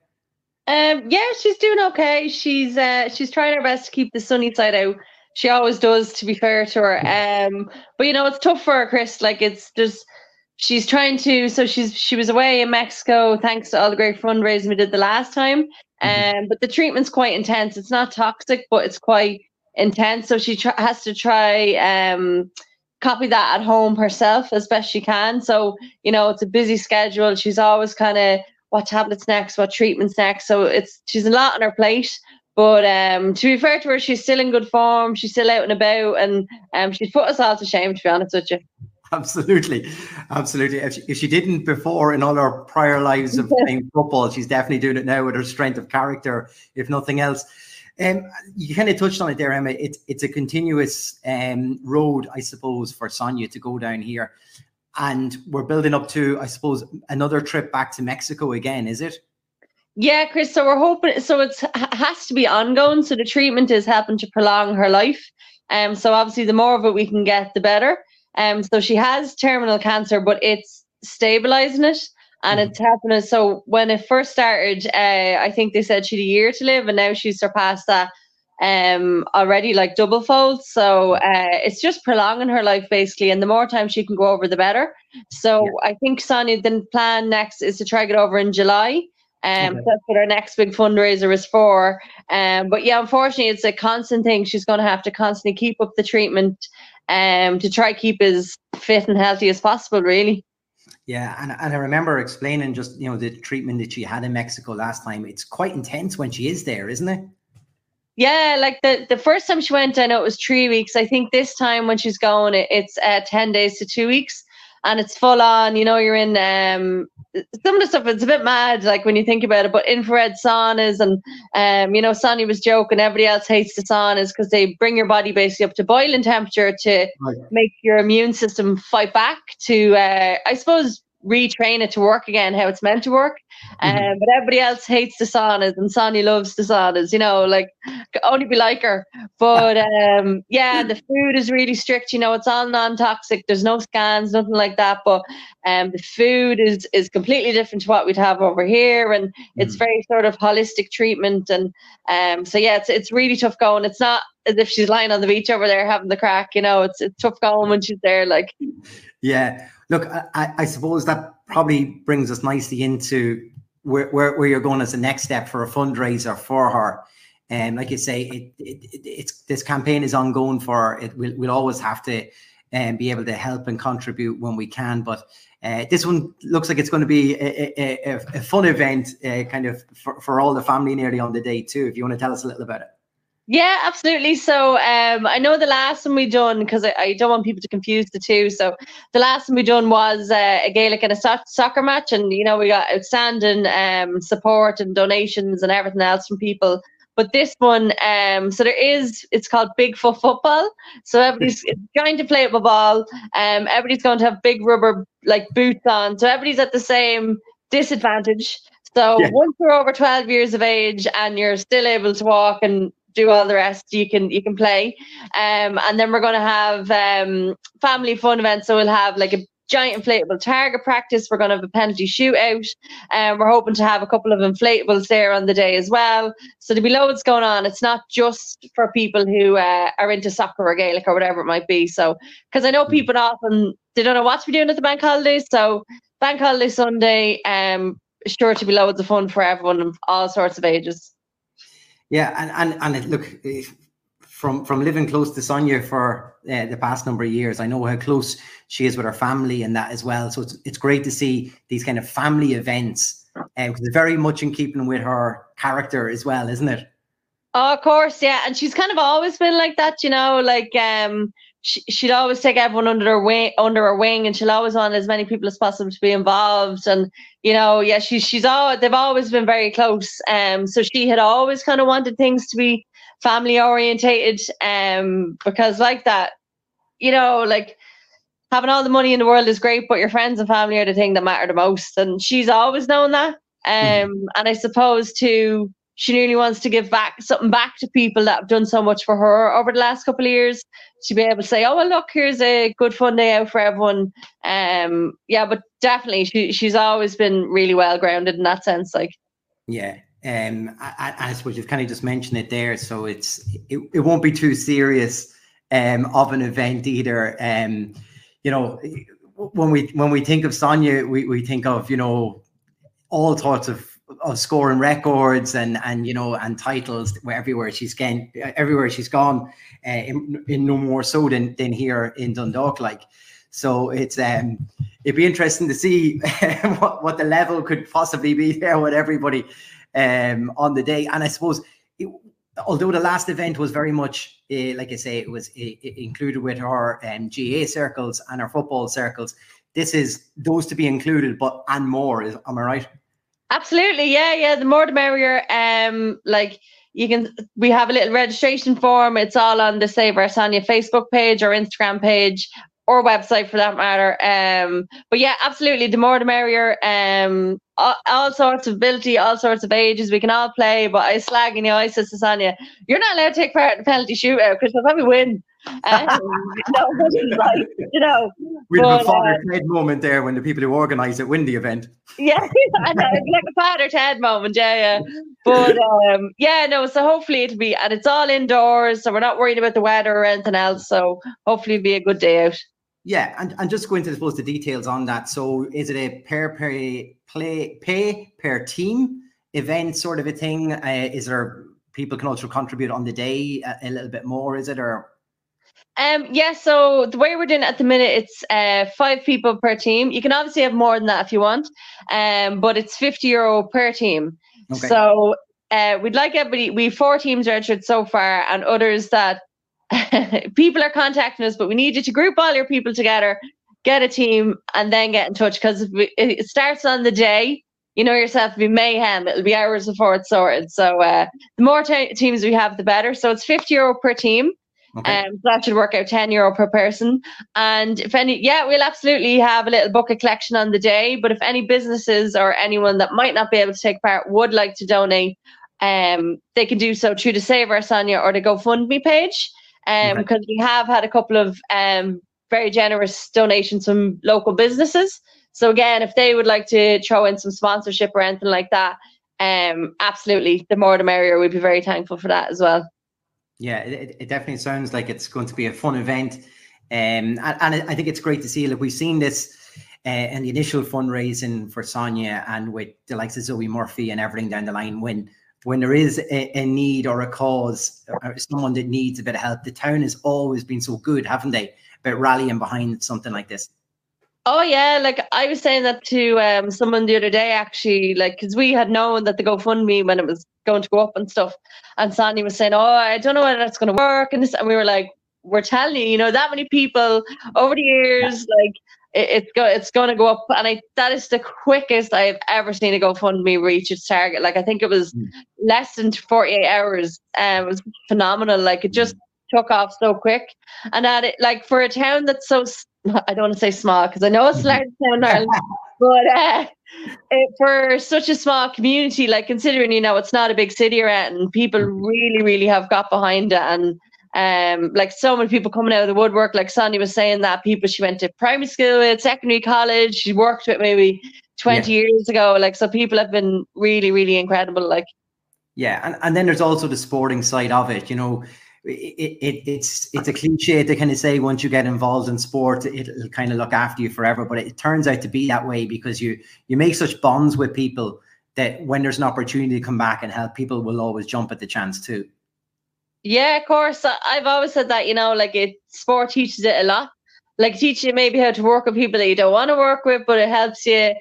Speaker 6: Um, yeah, she's doing okay. She's uh, she's trying her best to keep the sunny side out. She always does, to be fair to her. Um, but you know, it's tough for her, Chris. Like it's just she's trying to. So she's she was away in Mexico thanks to all the great fundraising we did the last time.
Speaker 4: Mhm.
Speaker 6: Um, but the treatment's quite intense. It's not toxic, but it's quite intense. So she tr- has to try um copy that at home herself as best she can. So you know, it's a busy schedule. She's always kind of what tablets next, what treatments next. So it's she's a lot on her plate. But um, to be fair to her, she's still in good form. She's still out and about, and um, she's put us all to shame. To be honest with you,
Speaker 4: Absolutely, absolutely. If she, if she didn't before in all her prior lives of playing football, she's definitely doing it now with her strength of character, if nothing else. Um, you kind of touched on it there, Emma. It's it's a continuous um, road, I suppose, for Sonia to go down here, and we're building up to, I suppose, another trip back to Mexico again. Is it?
Speaker 6: yeah, Chris. So we're hoping. So it's has to be ongoing. So the treatment is helping to prolong her life. Um. So obviously, the more of it we can get, the better. Um. So she has terminal cancer, but it's stabilizing it. And
Speaker 4: Mhm.
Speaker 6: it's happening. So when it first started, uh, I think they said she had a year to live, and now she's surpassed that um already like double fold. So uh it's just prolonging her life basically and the more time she can go over the better. So i think sonia the plan next is to try get over in july. Um
Speaker 4: Okay.
Speaker 6: that's what our next big fundraiser is for. Um but yeah unfortunately it's a constant thing. She's going to have to constantly keep up the treatment um to try keep as fit and healthy as possible really
Speaker 4: Yeah, and, and I remember explaining just you know the treatment that she had in Mexico last time. It's quite intense when she is there, isn't it?
Speaker 6: Yeah, like the the first time she went, I know it was three weeks. I think this time when she's going, it, it's uh, ten days to two weeks, and it's full on. You know, you're in um some of the stuff. It's a bit mad, like when you think about it. But infrared saunas and um, you know, Sonny was joking. Everybody else hates the saunas because they bring your body basically up to boiling temperature to
Speaker 4: Right.
Speaker 6: make your immune system fight back to, uh, I suppose, retrain it to work again how it's meant to work. Um,
Speaker 4: Mhm.
Speaker 6: but everybody else hates the saunas, and Sonia loves the saunas. You know, like only be like her. But um, yeah, the food is really strict. You know, it's all non-toxic. There's no scans, nothing like that. But um, the food is is completely different to what we'd have over here, and it's
Speaker 4: Mhm.
Speaker 6: very sort of holistic treatment. And um, so yeah, it's it's really tough going. It's not as if she's lying on the beach over there having the crack. You know, it's it's tough going when she's there. Like
Speaker 4: Yeah. Look, I- I suppose that probably brings us nicely into where, where, where you're going as the next step for a fundraiser for her. And like you say, it, it, it it's this campaign is ongoing for. It we'll, we'll always have to um, be able to help and contribute when we can. But uh, this one looks like it's going to be a, a, a, a fun event, uh, kind of for, for all the family nearly on the day too. If you want to tell us a little about it.
Speaker 6: Yeah, absolutely. So um, I know the last one we done because I, I don't want people to confuse the two. So the last one we done was uh, a Gaelic and a soc- soccer match, and you know we got outstanding um, support and donations and everything else from people. But this one, um, so there is, it's called Big Bigfoot football. So everybody's trying to play with a ball. Um, everybody's going to have big rubber like boots on. So everybody's at the same disadvantage. So
Speaker 4: Yeah.
Speaker 6: once you're over 12 years of age and you're still able to walk and do all the rest. You can you can play, um, and then we're going to have um, family fun events. So we'll have like a giant inflatable target practice. We're going to have a penalty shootout, and um, we're hoping to have a couple of inflatables there on the day as well. So there'll be loads going on. It's not just for people who uh, are into soccer or Gaelic or whatever it might be. So because I know hmm. people often they don't know what to be doing at the bank holidays. So bank holiday Sunday, um, sure to be loads of fun for everyone of all sorts of ages.
Speaker 4: Yeah, and and and look, from from living close to Sonia for uh, the past number of years, I know how close she is with her family and that as well. So it's it's great to see these kind of family events it's very much in keeping with her character as well, isn't it?
Speaker 6: Oh, of course, yeah, and she's kind of always been like that, you know. Like, um, she, she'd always take everyone under her wing, under her wing, and she'll always want as many people as possible to be involved. And you know, yeah, she's she's all they've always been very close. Um, so she had always kind of wanted things to be family orientated um because like that you know like having all the money in the world is great but your friends and family are the thing that matter the most and she's always known that mm-hmm. um mm. and i suppose too she really wants to give back something back to people that have done so much for her over the last couple of years to be able to say oh well look here's a good fun day out for everyone um yeah but definitely she she's always been really well grounded in that sense like
Speaker 4: yeah um, I, I, suppose you've kind of just mentioned it there, so it's it, it won't be too serious um, of an event either. Um, you know, when we when we think of Sonia, we, we think of you know all sorts of of scoring records and and you know and titles where everywhere she's gone everywhere she's gone uh, in, in, no more so than than here in Dundalk like so it's um it'd be interesting to see what what the level could possibly be there with everybody um, on the day. And I suppose, it, although the last event was very much, uh, like I say, it was included with our um, GA circles and our football circles. This is those to be included, but and more. Is am I right?
Speaker 6: Absolutely, yeah, yeah. The more the merrier. Um, like you can, we have a little registration form. It's all on the Save Our Sonia Facebook page or Instagram page or website for that matter. Um, but yeah, absolutely. The more the merrier. Um, all, all, sorts of ability, all sorts of ages. We can all play. But I slag in the eyes to Sonia. You're not allowed to take part in the penalty shootout because you'll probably win. Um, no, like, you know,
Speaker 4: we have a father uh, moment there when the people who organise it win the event.
Speaker 6: Yeah, it's like a father Ted moment. Yeah, yeah. But um, yeah, no. So hopefully it'll be, and it's all indoors, so we're not worried about the weather or anything else. So hopefully it'll be a good day out.
Speaker 4: Yeah, and, and just go into I suppose the details on that. So is it a pair pay play pay per team event sort of a thing? Uh, is there people can also contribute on the day a, a, little bit more? Is it or?
Speaker 6: Um yeah, so the way we're doing it at the minute, it's uh five people per team. You can obviously have more than that if you want, um, but it's fifty euro per team. Okay. So uh, we'd like everybody. We four teams registered so far, and others that people are contacting us, but we need you to group all your people together, get a team, and then get in touch because it starts on the day. You know yourself, it'll be mayhem. It'll be hours before it's sorted. So uh, the more t- teams we have, the better. So it's 50 euro per team. Okay. Um, so that should work out 10 euro per person. And if any, yeah, we'll absolutely have a little bucket collection on the day. But if any businesses or anyone that might not be able to take part would like to donate, um, they can do so through the Save Our Sonia or the GoFundMe page um, because okay. we have had a couple of um, very generous donations from local businesses. So again, if they would like to throw in some sponsorship or anything like that, um, absolutely, the more the merrier. We'd be very thankful for that as well.
Speaker 4: Yeah, it, it definitely sounds like it's going to be a fun event, um, and, and I think it's great to see. Like we've seen this uh, in the initial fundraising for Sonia, and with the likes of Zoe Murphy and everything down the line when when there is a, a, need or a cause or someone that needs a bit of help, the town has always been so good, haven't they, about rallying behind something like this?
Speaker 6: Oh yeah, like I was saying that to um, someone the other day actually, like because we had known that the GoFundMe when it was going to go up and stuff, and Sonia was saying, "Oh, I don't know whether that's going to work," and this, and we were like, "We're telling you, you know, that many people over the years, like it, it's go it's going to go up, and I that is the quickest I've ever seen a GoFundMe reach its target. Like I think it was mm. less than forty eight hours. Um, it was phenomenal. Like it just mm. took off so quick, and at it like for a town that's so I don't want to say small because I know it's a large town, Ireland, but uh, it, for such a small community, like considering you know it's not a big city around, and people really, really have got behind it, and um, like so many people coming out of the woodwork. Like Sonia was saying that people she went to primary school with, secondary college, she worked with maybe twenty yeah. years ago. Like so, people have been really, really incredible. Like
Speaker 4: yeah, and and then there's also the sporting side of it. You know, it, it, it's it's a cliche to kind of say once you get involved in sport it'll kind of look after you forever but it turns out to be that way because you you make such bonds with people that when there's an opportunity to come back and help people will always jump at the chance too.
Speaker 6: Yeah of course. I've always said that you know like it sport teaches it a lot. Like teach you maybe how to work with people that you don't want to work with but it helps you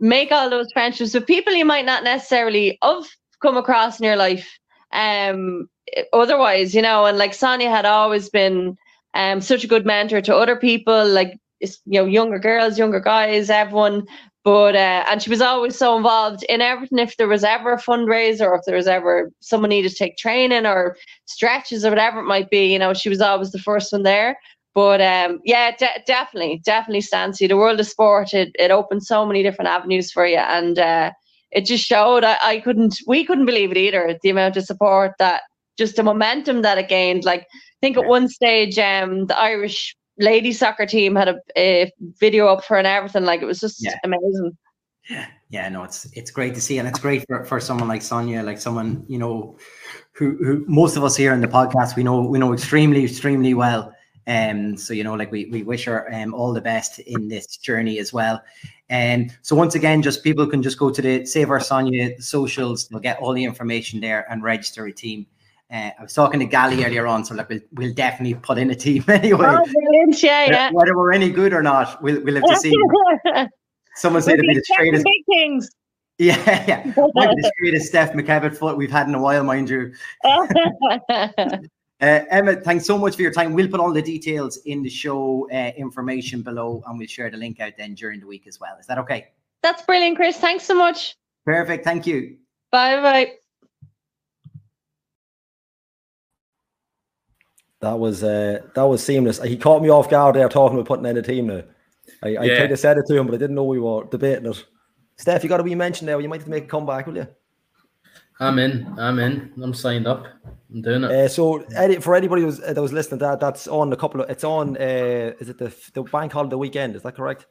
Speaker 6: make all those friendships with people you might not necessarily have come across in your life um otherwise, you know, and like Sonia had always been um such a good mentor to other people, like you know, younger girls, younger guys, everyone. But uh, and she was always so involved in everything. If there was ever a fundraiser, or if there was ever someone needed to take training or stretches or whatever it might be, you know, she was always the first one there. But um, yeah, de- definitely, definitely, Stancy. The world of sport it it opens so many different avenues for you, and uh, it just showed. I, I couldn't, we couldn't believe it either. The amount of support that just the momentum that it gained. Like I think at one stage, um, the Irish lady soccer team had a, a video up for and everything. Like it was just yeah. amazing.
Speaker 4: Yeah, yeah, no, it's it's great to see, and it's great for, for someone like Sonia, like someone you know, who who most of us here in the podcast we know we know extremely extremely well. Um, so you know, like we we wish her um all the best in this journey as well. And um, so once again, just people can just go to the Save Our Sonia socials. They'll get all the information there and register a team. Uh, I was talking to Gally earlier on, so like we'll, we'll definitely put in a team anyway. Oh,
Speaker 6: brilliant, yeah, yeah.
Speaker 4: Whether we're any good or not, we'll, we'll have to see. Someone said to be the straightest.
Speaker 6: Big things.
Speaker 4: Yeah, yeah. Might be the straightest Steph McKevitt foot we've had in a while, mind you. Uh, Emma, thanks so much for your time. We'll put all the details in the show uh, information below, and we'll share the link out then during the week as well. Is that okay?
Speaker 6: That's brilliant, Chris. Thanks so much.
Speaker 4: Perfect. Thank you.
Speaker 6: Bye bye.
Speaker 1: That was uh, that was seamless. He caught me off guard there talking about putting in a team now. I, I yeah. kind of said it to him, but I didn't know we were debating it. Steph, you got to be mentioned now. You might have to make a comeback, will you?
Speaker 2: I'm in. I'm in. I'm signed up. I'm doing it.
Speaker 1: Uh, so, for anybody who's, uh, that was listening, that that's on a couple of. It's on. Uh, is it the the bank holiday weekend? Is that correct?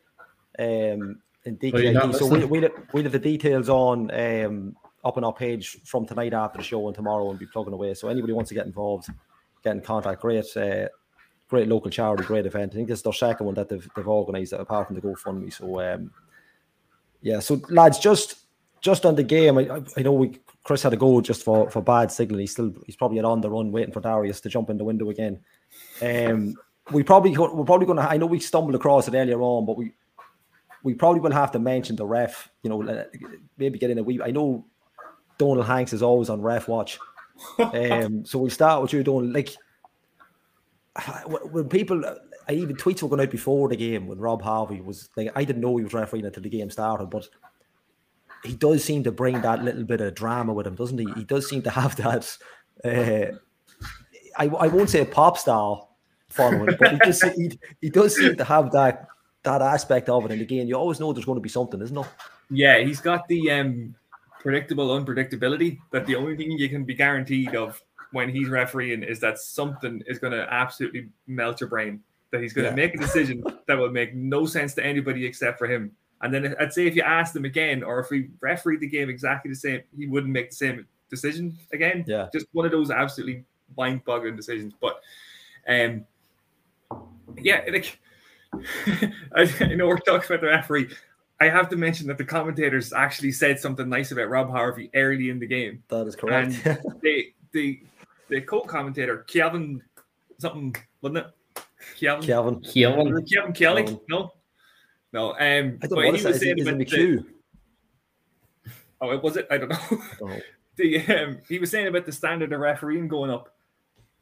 Speaker 1: Um, in DkIT. So we we we have the details on um up on our page from tonight after the show and tomorrow and be plugging away. So anybody wants to get involved, get in contact. Great, uh, great local charity, great event. I think this is their second one that they've, they've organised apart from the GoFundMe. So um, yeah, so lads, just just on the game, I, I know we Chris had a go just for for bad signal. He's still he's probably on the run waiting for Darius to jump in the window again. Um, we probably we're probably going to. I know we stumbled across it earlier on, but we we probably will have to mention the ref. You know, maybe get in a wee. I know Donald Hanks is always on ref watch um, so we start with you doing like when people, I even tweets were going out before the game when Rob Harvey was like, I didn't know he was refereeing until the game started, but he does seem to bring that little bit of drama with him, doesn't he? He does seem to have that. Uh, I, I won't say a pop star following, but he does, he, he does seem to have that that aspect of it. And again, you always know there's going to be something, isn't it?
Speaker 3: Yeah, he's got the um predictable unpredictability that the only thing you can be guaranteed of when he's refereeing is that something is going to absolutely melt your brain that he's going yeah. to make a decision that will make no sense to anybody except for him and then i'd say if you asked him again or if we refereed the game exactly the same he wouldn't make the same decision again
Speaker 1: yeah
Speaker 3: just one of those absolutely mind-boggling decisions but um yeah like I, I know we're talking about the referee I have to mention that the commentators actually said something nice about Rob Harvey early in the game.
Speaker 1: That is correct.
Speaker 3: And the the the co-commentator Kevin something wasn't it?
Speaker 1: Kevin. Kevin.
Speaker 2: Kevin.
Speaker 3: Kevin Kelly. No. No. Um. I
Speaker 1: don't but know. He was saying about the,
Speaker 3: Oh, was it? I don't know. Oh. the um, he was saying about the standard of refereeing going up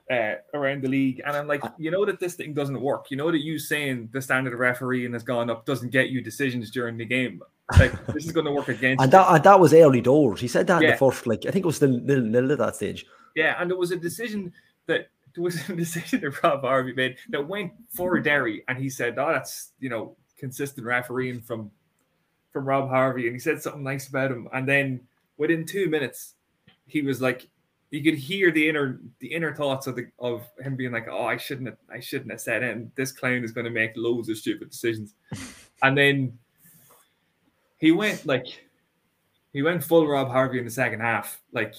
Speaker 3: uh, around the league. And I'm like, you know that this thing doesn't work. You know that you saying the standard of refereeing has gone up doesn't get you decisions during the game. Like this is going to work against.
Speaker 1: and that and that was early doors. He said that yeah. in the first, like I think it was the nil nil at that stage.
Speaker 3: Yeah, and there was a decision that there was a decision that Rob Harvey made that went for Derry, and he said, "Oh, that's you know consistent refereeing from from Rob Harvey, and he said something nice about him, and then within two minutes, he was like, you could hear the inner the inner thoughts of the of him being like, oh, I shouldn't have, I shouldn't have said it. And this clown is going to make loads of stupid decisions, and then he went like he went full Rob Harvey in the second half. Like,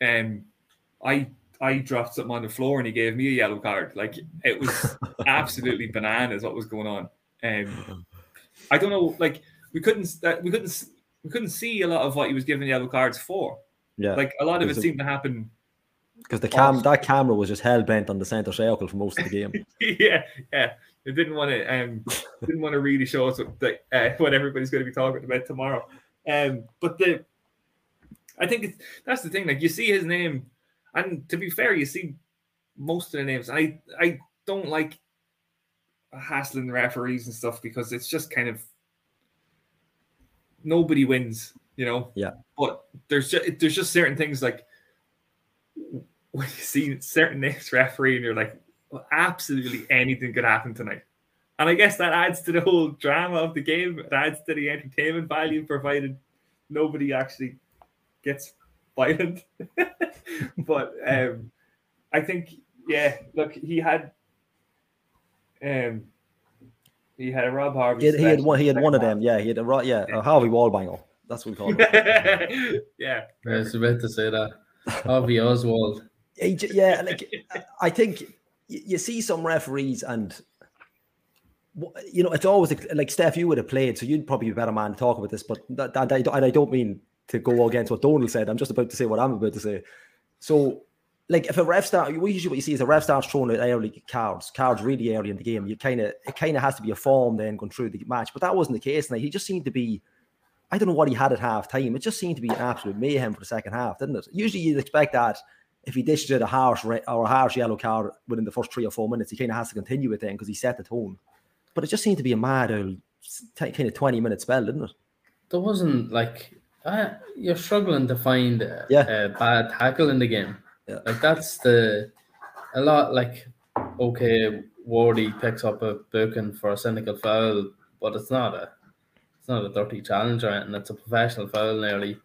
Speaker 3: um, I I dropped something on the floor and he gave me a yellow card. Like it was absolutely bananas what was going on. Um, I don't know. Like we couldn't uh, we couldn't we couldn't see a lot of what he was giving the yellow cards for.
Speaker 1: Yeah,
Speaker 3: Like a lot of it
Speaker 1: a-
Speaker 3: seemed to happen.
Speaker 1: because the cam that camera was just hell bent on the center circle for most of the game.
Speaker 3: yeah, yeah. It didn't want to um didn't want to really show us what, the, uh, what everybody's going to be talking about tomorrow. Um, but the I think it's, that's the thing. Like you see his name, and to be fair, you see most of the names. I I don't like hassling referees and stuff because it's just kind of nobody wins, you know.
Speaker 1: Yeah.
Speaker 3: But there's just there's just certain things like when you see certain next referee and you're like, well, absolutely anything could happen tonight. And I guess that adds to the whole drama of the game. It adds to the entertainment value, provided nobody actually gets violent. but um, I think, yeah, look, he had, um, he had a Rob Harvey.
Speaker 1: He had, he had one. He had one of them. Yeah, he had a ro- yeah a Harvey Wallbanger. That's what we call it.
Speaker 3: half. yeah,
Speaker 2: I was about to say that. Harvey Oswald.
Speaker 1: He yeah, like I think you see some referees and you know it's always like- like Steph, you would have played, so you'd probably be a better man to talk about this. But that, that, and I don't mean to go against what Donald said. I'm just about to say what I'm about to say. So, like if a ref start, usually what you see is a ref starts throwing out early cards, cards really early in the game. You kind of it kind of has to be a form then going through the match, but that wasn't the case. Now he just seemed to be. I don't know what he had at half time. It just seemed to be an absolute mayhem for the second half, didn't it? Usually you'd expect that if he dished out a harsh red or a harsh yellow card within the first three or four minutes, he kind of has to continue it then because he set the tone. But it just seemed to be a mad old kind of 20 minute spell, didn't it?
Speaker 2: There wasn't like uh, you're struggling to find a,
Speaker 1: Yeah.
Speaker 2: a bad tackle in the game. Like that's the a lot like okay, Wardy picks up a booking for a cynical foul, but it's not a it's not a dirty challenge or anything. It's a professional foul nearly.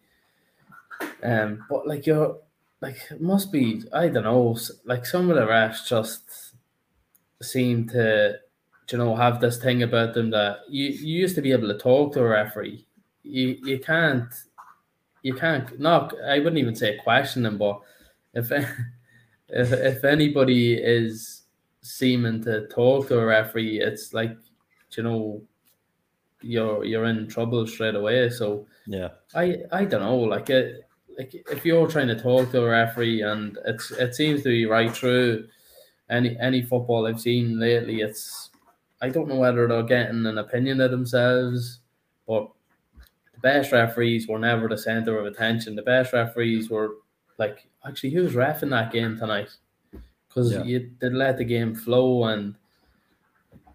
Speaker 2: Um, but like you're like it must be I don't know. Like some of the refs just seem to you know have this thing about them that you, you used to be able to talk to a referee. You you can't you can't not I wouldn't even say question them, but if if if anybody is seeming to talk to a referee, it's like you know you're you're in trouble straight away. So
Speaker 1: Yeah.
Speaker 2: I I don't know, like it, like if you're trying to talk to a referee and it's it seems to be right through any any football I've seen lately, it's I don't know whether they're getting an opinion of themselves, but the best referees were never the center of attention. The best referees were like actually who was ref in that game tonight? Because
Speaker 1: Yeah.
Speaker 2: you did let the game flow and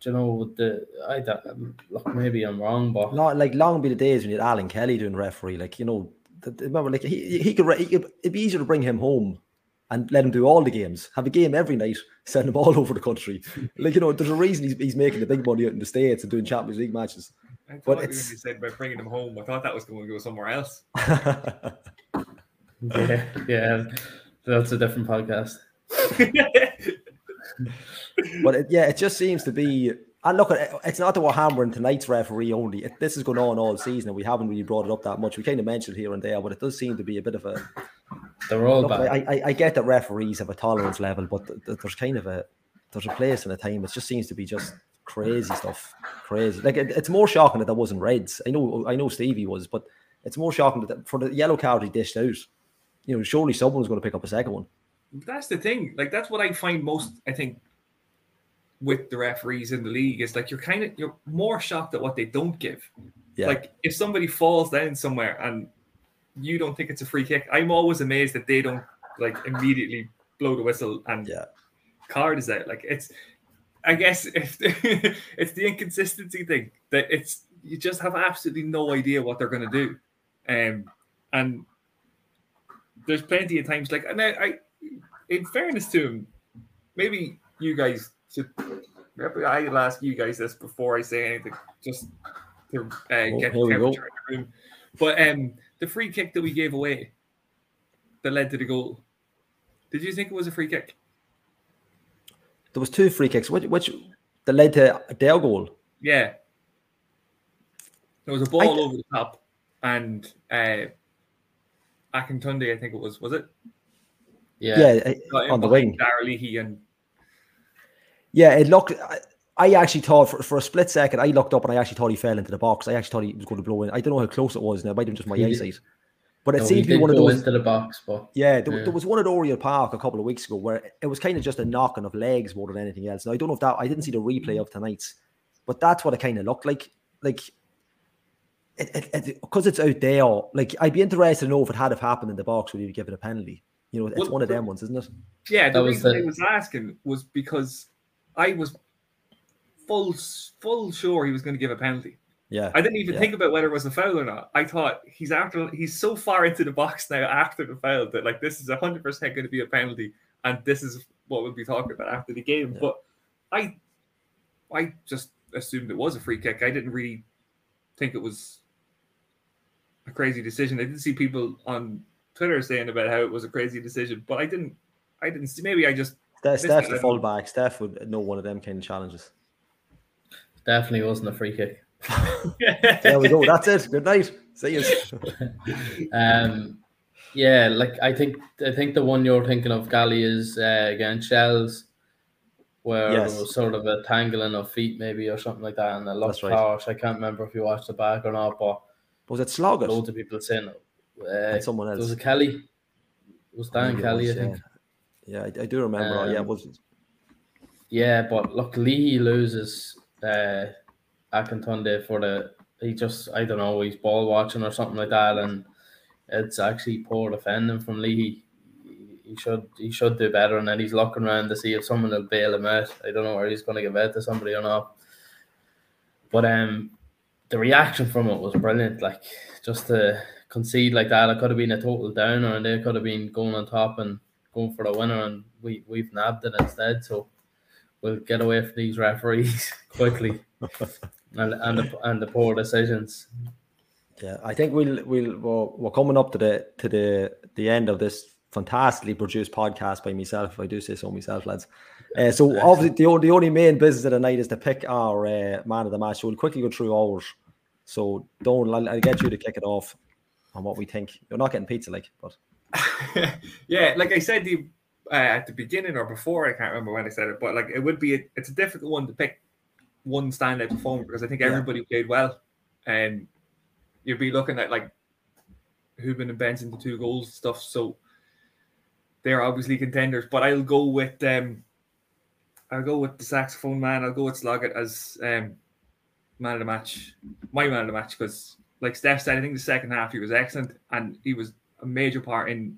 Speaker 2: you know the I don't, look maybe I'm wrong, but
Speaker 1: Not like long be the days when you had Alan Kelly doing referee. Like, you know, th- th- remember, like he, he could, he could, it'd be easier to bring him home and let him do all the games, have a game every night, send him all over the country. like, you know, there's a reason he's, he's making the big money out in the States and doing Champions League matches.
Speaker 3: I thought
Speaker 1: But
Speaker 3: when
Speaker 1: it's-
Speaker 3: you said by bringing him home, I thought that was going to go somewhere else.
Speaker 2: yeah, yeah, that's a different podcast.
Speaker 1: but it, yeah, it just seems to be. And look, it- it's not that we're hammering tonight's referee only. It, this is going on all season, and we haven't really brought it up that much. We kind of mentioned it here and there, but it does seem to be a bit of a.
Speaker 2: They're all
Speaker 1: Look,
Speaker 2: bad.
Speaker 1: I, I, I get that referees have a tolerance level, but th- th- there's kind of a there's a place and a time. It just seems to be just crazy stuff, crazy. Like it, it's more shocking that there wasn't reds. I know, I know Stevie was, but it's more shocking that for the yellow card he dished out. You know, surely someone's going to pick up a second one.
Speaker 3: that's the thing. Like that's what I find most. I think with the referees in the league is like you're kind of you're more shocked at what they don't give.
Speaker 1: Yeah,
Speaker 3: Like if somebody falls down somewhere and you don't think it's a free kick, I'm always amazed that they don't like immediately blow the whistle and
Speaker 1: Yeah.
Speaker 3: card is out. Like it's, I guess if it's the inconsistency thing that it's you just have absolutely no idea what they're going to do, um, and there's plenty of times like and I, I in fairness to him, maybe you guys should. Maybe I'll ask you guys this before I say anything. Just to uh,
Speaker 1: Oh,
Speaker 3: get
Speaker 1: we
Speaker 3: temperature in the room. But um, the free kick that we gave away that led to the goal. Did you think it was a free kick?
Speaker 1: There was two free kicks, which which that led to their goal.
Speaker 3: Yeah. There was a ball
Speaker 1: I-
Speaker 3: over the top, and uh, Akintunde, I think it was, was it?
Speaker 2: Yeah.
Speaker 1: Yeah,
Speaker 3: Got
Speaker 1: on the
Speaker 3: behind
Speaker 1: wing.
Speaker 3: Darragh Leahy and
Speaker 1: Yeah, it looked. I, I actually thought for, for a split second, I looked up and I actually thought he fell into the box. I actually thought he was going to blow in. I don't know how close it was now. It might have been just my
Speaker 2: He did-
Speaker 1: eyesight. But it
Speaker 2: No, he
Speaker 1: seemed to be one of
Speaker 2: go
Speaker 1: those.
Speaker 2: into the box, but
Speaker 1: Yeah, there,
Speaker 2: Yeah.
Speaker 1: there was one at Oriel Park a couple of weeks ago where it was kind of just a knocking of legs more than anything else. Now I don't know if that I didn't see the replay of tonight's, but that's what it kind of looked like. Like it, it, it because it's out there. Like I'd be interested to know if it had have happened in the box, would you give it a penalty? You know, it's
Speaker 3: Well,
Speaker 1: one of
Speaker 3: but-
Speaker 1: them ones, isn't it?
Speaker 3: Yeah, the
Speaker 2: That was the-
Speaker 3: I was asking was because I was full full sure he was going to give a penalty.
Speaker 1: Yeah,
Speaker 3: I didn't even
Speaker 1: Yeah.
Speaker 3: think about whether it was a foul or not. I thought he's after he's so far into the box now after the foul that like this is hundred percent going to be a penalty, and this is what we'll be talking about after the game.
Speaker 1: Yeah.
Speaker 3: But I, I just assumed it was a free kick. I didn't really think it was a crazy decision. I did see people on Twitter saying about how it was a crazy decision, but I didn't. I didn't see. Maybe I just
Speaker 1: Steph,
Speaker 3: Listen,
Speaker 1: Steph's
Speaker 3: I
Speaker 1: the fullback. Steph would know one of them kind of challenges.
Speaker 2: definitely wasn't a free kick.
Speaker 1: There we go. That's it. Good night. See you.
Speaker 2: Um, yeah, like I think I think the one you're thinking of, Gally, is uh, against Shells, where
Speaker 1: Yes.
Speaker 2: there was sort of a tangling of feet, maybe or something like that, and it looked
Speaker 1: That's right.
Speaker 2: harsh. I can't remember if you watched the back or not, but
Speaker 1: Was it Sloggett?
Speaker 2: loads of people saying uh,
Speaker 1: someone else.
Speaker 2: was it Kelly? It was Dan Kelly,
Speaker 1: was,
Speaker 2: I think.
Speaker 1: Yeah, yeah I, I do remember. oh, yeah, it
Speaker 2: Um,
Speaker 1: was.
Speaker 2: Yeah, but look, Lee loses uh Akintunde for the he just I don't know he's ball watching or something like that, and it's actually poor defending from Lee. He, he should he should do better, and then he's looking around to see if someone will bail him out. I don't know where he's going to give out to somebody or not. But um, the reaction from it was brilliant. Like just to concede like that, it could have been a total downer, and they could have been going on top and going for the winner, and we we've nabbed it instead. So we'll get away from these referees quickly and and the, and the poor decisions.
Speaker 1: Yeah, I think we'll we'll we're, we're coming up to the to the the end of this fantastically produced podcast by myself, if I do say so myself, lads. Uh, so obviously the only the only main business of the night is to pick our uh, man of the match. So we'll quickly go through ours. So don't I'll, I'll get you to kick it off on what we think. You're not getting pizza, like, but
Speaker 3: yeah, like I said the uh, at the beginning or before, I can't remember when I said it, but like it would be a, it's a difficult one to pick one standout performer because I think
Speaker 1: Yeah.
Speaker 3: everybody played well, and you'd be looking at like Hoban and Benson the two goals stuff. So they're obviously contenders, but I'll go with um I'll go with the saxophone man. I'll go with Sloggett as um man of the match, my man of the match because like Steph said, I think the second half he was excellent and he was a major part in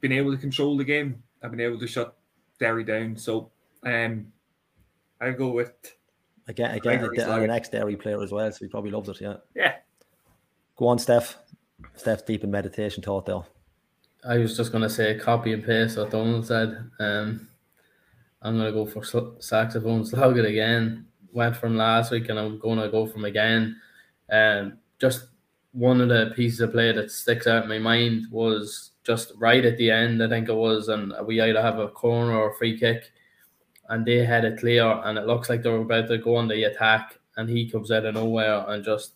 Speaker 3: being able to control the game and being able to shut Derry down. So um I'll go with
Speaker 1: again, again,
Speaker 3: Gregory
Speaker 1: the,
Speaker 3: Sloggett.
Speaker 1: an ex-Derry player as well, so he probably loves it. Yeah,
Speaker 3: yeah.
Speaker 1: go on, Steph. Steph's deep in meditation thought there.
Speaker 2: I was just gonna say copy and paste what Donald said. Um, I'm gonna go for sl- saxophone Sloggett again. Went from last week, and I'm gonna go from again. Um, just one of the pieces of play that sticks out in my mind was just right at the end. I think it was, and we either have a corner or a free kick, and they had it clear, and it looks like they were about to go on the attack, and he comes out of nowhere and just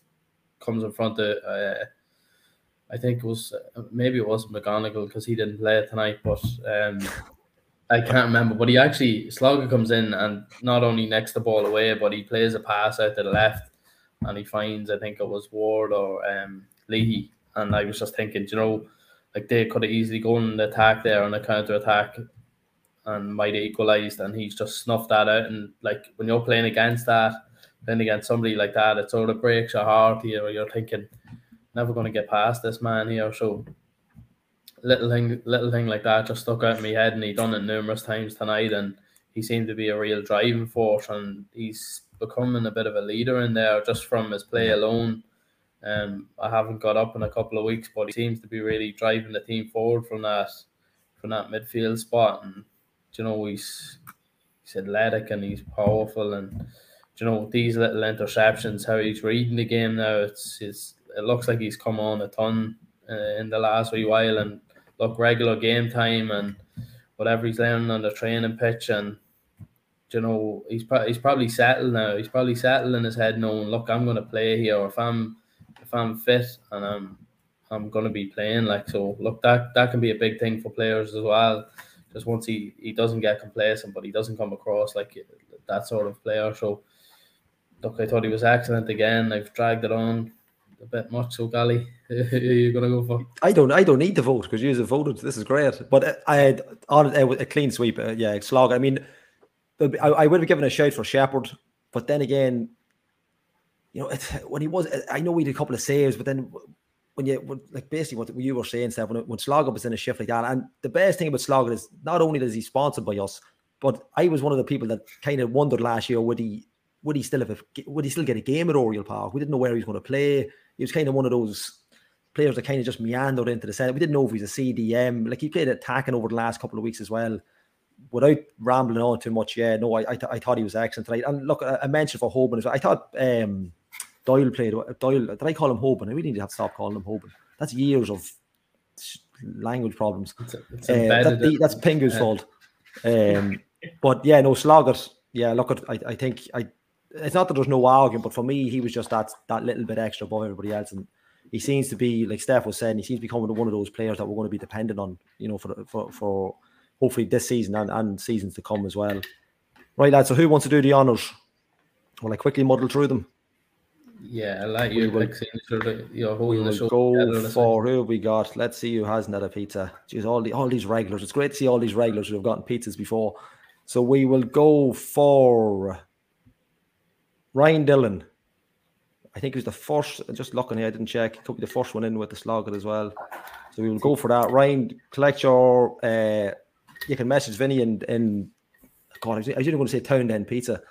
Speaker 2: comes in front of. Uh, I think it was maybe it wasn't McGonigle because he didn't play tonight, but um, I can't remember. But he actually Slogger comes in and not only next the ball away, but he plays a pass out to the left, and he finds I think it was Ward or um, Leahy, and I was just thinking, you know, like they could have easily gone on the attack there on the counter attack, and might have equalised, and he's just snuffed that out. And like when you're playing against that, playing against somebody like that, it sort of breaks your heart. Know, you're thinking never going to get past this man here. So little thing, little thing like that just stuck out in my head, and he done it numerous times tonight, and he seemed to be a real driving force, and he's becoming a bit of a leader in there just from his play alone. Um, I haven't got up in a couple of weeks, but he seems to be really driving the team forward from that from that midfield spot, and you know he's he's athletic and he's powerful and you know these little interceptions, how he's reading the game now. It's, it's it looks like he's come on a ton uh, in the last wee while, and look regular game time and whatever he's learning on the training pitch, and you know he's pro- he's probably settled now. He's probably settled in his head, knowing look, I'm going to play here. If I'm if I'm fit and I'm I'm going to be playing, like so. Look, that that can be a big thing for players as well. Just once he he doesn't get complacent, but he doesn't come across like that sort of player. So look, I thought he was excellent again. I've dragged it on a bit much. So, Gally, who are you gonna go for?
Speaker 1: I don't. I don't need to vote because you have voted. This is great. But uh, I had on uh, a clean sweep. Uh, yeah, slog. I mean, I, would have given a shout for Shepperd, but then again, you know, when he was, uh, I know he did a couple of saves, but then when you when, like basically what you were saying, Steph, when, when Sláinte was in a shift like that, and the best thing about Sláinte is not only is he sponsored by us, but I was one of the people that kind of wondered last year would he would he still have a, would he still get a game at Oriel Park? We didn't know where he was going to play. He was kind of one of those players that kind of just meandered into the set. We didn't know if he's a CDM. Like he played attacking over the last couple of weeks as well. Without rambling on too much, yeah, no, I I, th- I thought he was excellent tonight. And look, I, mentioned for Hoban as well. I thought um, Doyle played. Doyle, did I call him Hoban? I really need to have to stop calling him Hoban. That's years of language problems. It's, it's uh, that, that's Pingu's fault. Um, but yeah, no, Slogger. Yeah, look, at, I, I think I it's not that there's no argument, but for me, he was just that that little bit extra above everybody else, and he seems to be like Steph was saying, he seems to be becoming one of those players that we're going to be dependent on, you know, for for for hopefully this season and, and seasons to come as well. Right, lads. So who wants to do the honors? Well, I quickly muddle through them?
Speaker 2: Yeah, I like you. We you're holding
Speaker 1: the show. Go for who we got. Let's see who hasn't had a pizza. Jeez, all the all these regulars. It's great to see all these regulars who have gotten pizzas before. So we will go for Ryan Dillon. I think he was the first, just looking here, I didn't check. He could be the first one in with the Slogger as well. So we will go for that. Ryan, collect your, uh, you can message Vinny and, and God, I was, I was going to say Town Den Pizza.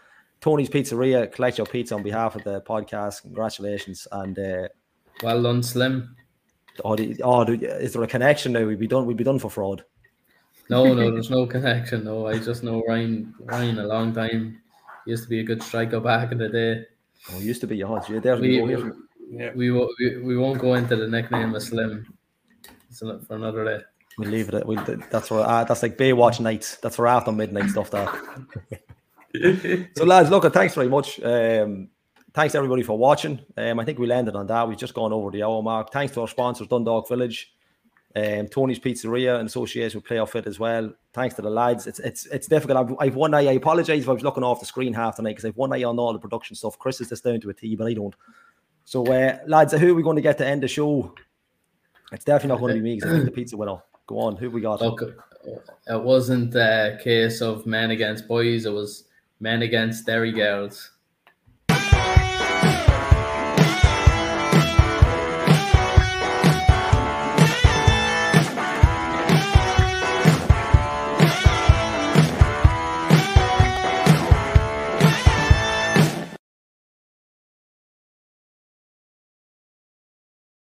Speaker 1: Tony's Pizzeria, collect your pizza on behalf of the podcast. Congratulations. And uh,
Speaker 2: well done, Slim.
Speaker 1: Oh, oh, is there a connection now? We'd be done. We'd be done for fraud.
Speaker 2: No, no, there's no connection. No, I just know Ryan. Ryan a long time used to be a good striker back in the day.
Speaker 1: Oh, used to be yours. Yeah, there
Speaker 2: we, we, yeah. we, we, we won't go into the nickname of Slim. It's for another day.
Speaker 1: We'll leave it. We'll, that's for uh, that's like Baywatch nights. That's for after midnight stuff. That. so lads, look, thanks very much. Um, thanks everybody for watching. Um, I think we landed on that. We've just gone over the hour mark. Thanks to our sponsors, Dundalk Village um, Tony's Pizzeria in association with Playoff Fit as well. Thanks to the lads. It's it's it's difficult. I've, I've one eye. I apologize if I was looking off the screen half the night because I've one eye on all the production stuff. Chris is just down to a T, but I don't. So, uh, lads, who are we going to get to end the show? It's definitely not going to be me because I think the pizza winner. Go on, who we got?
Speaker 2: Look, it wasn't a case of men against boys. It was men against Derry girls.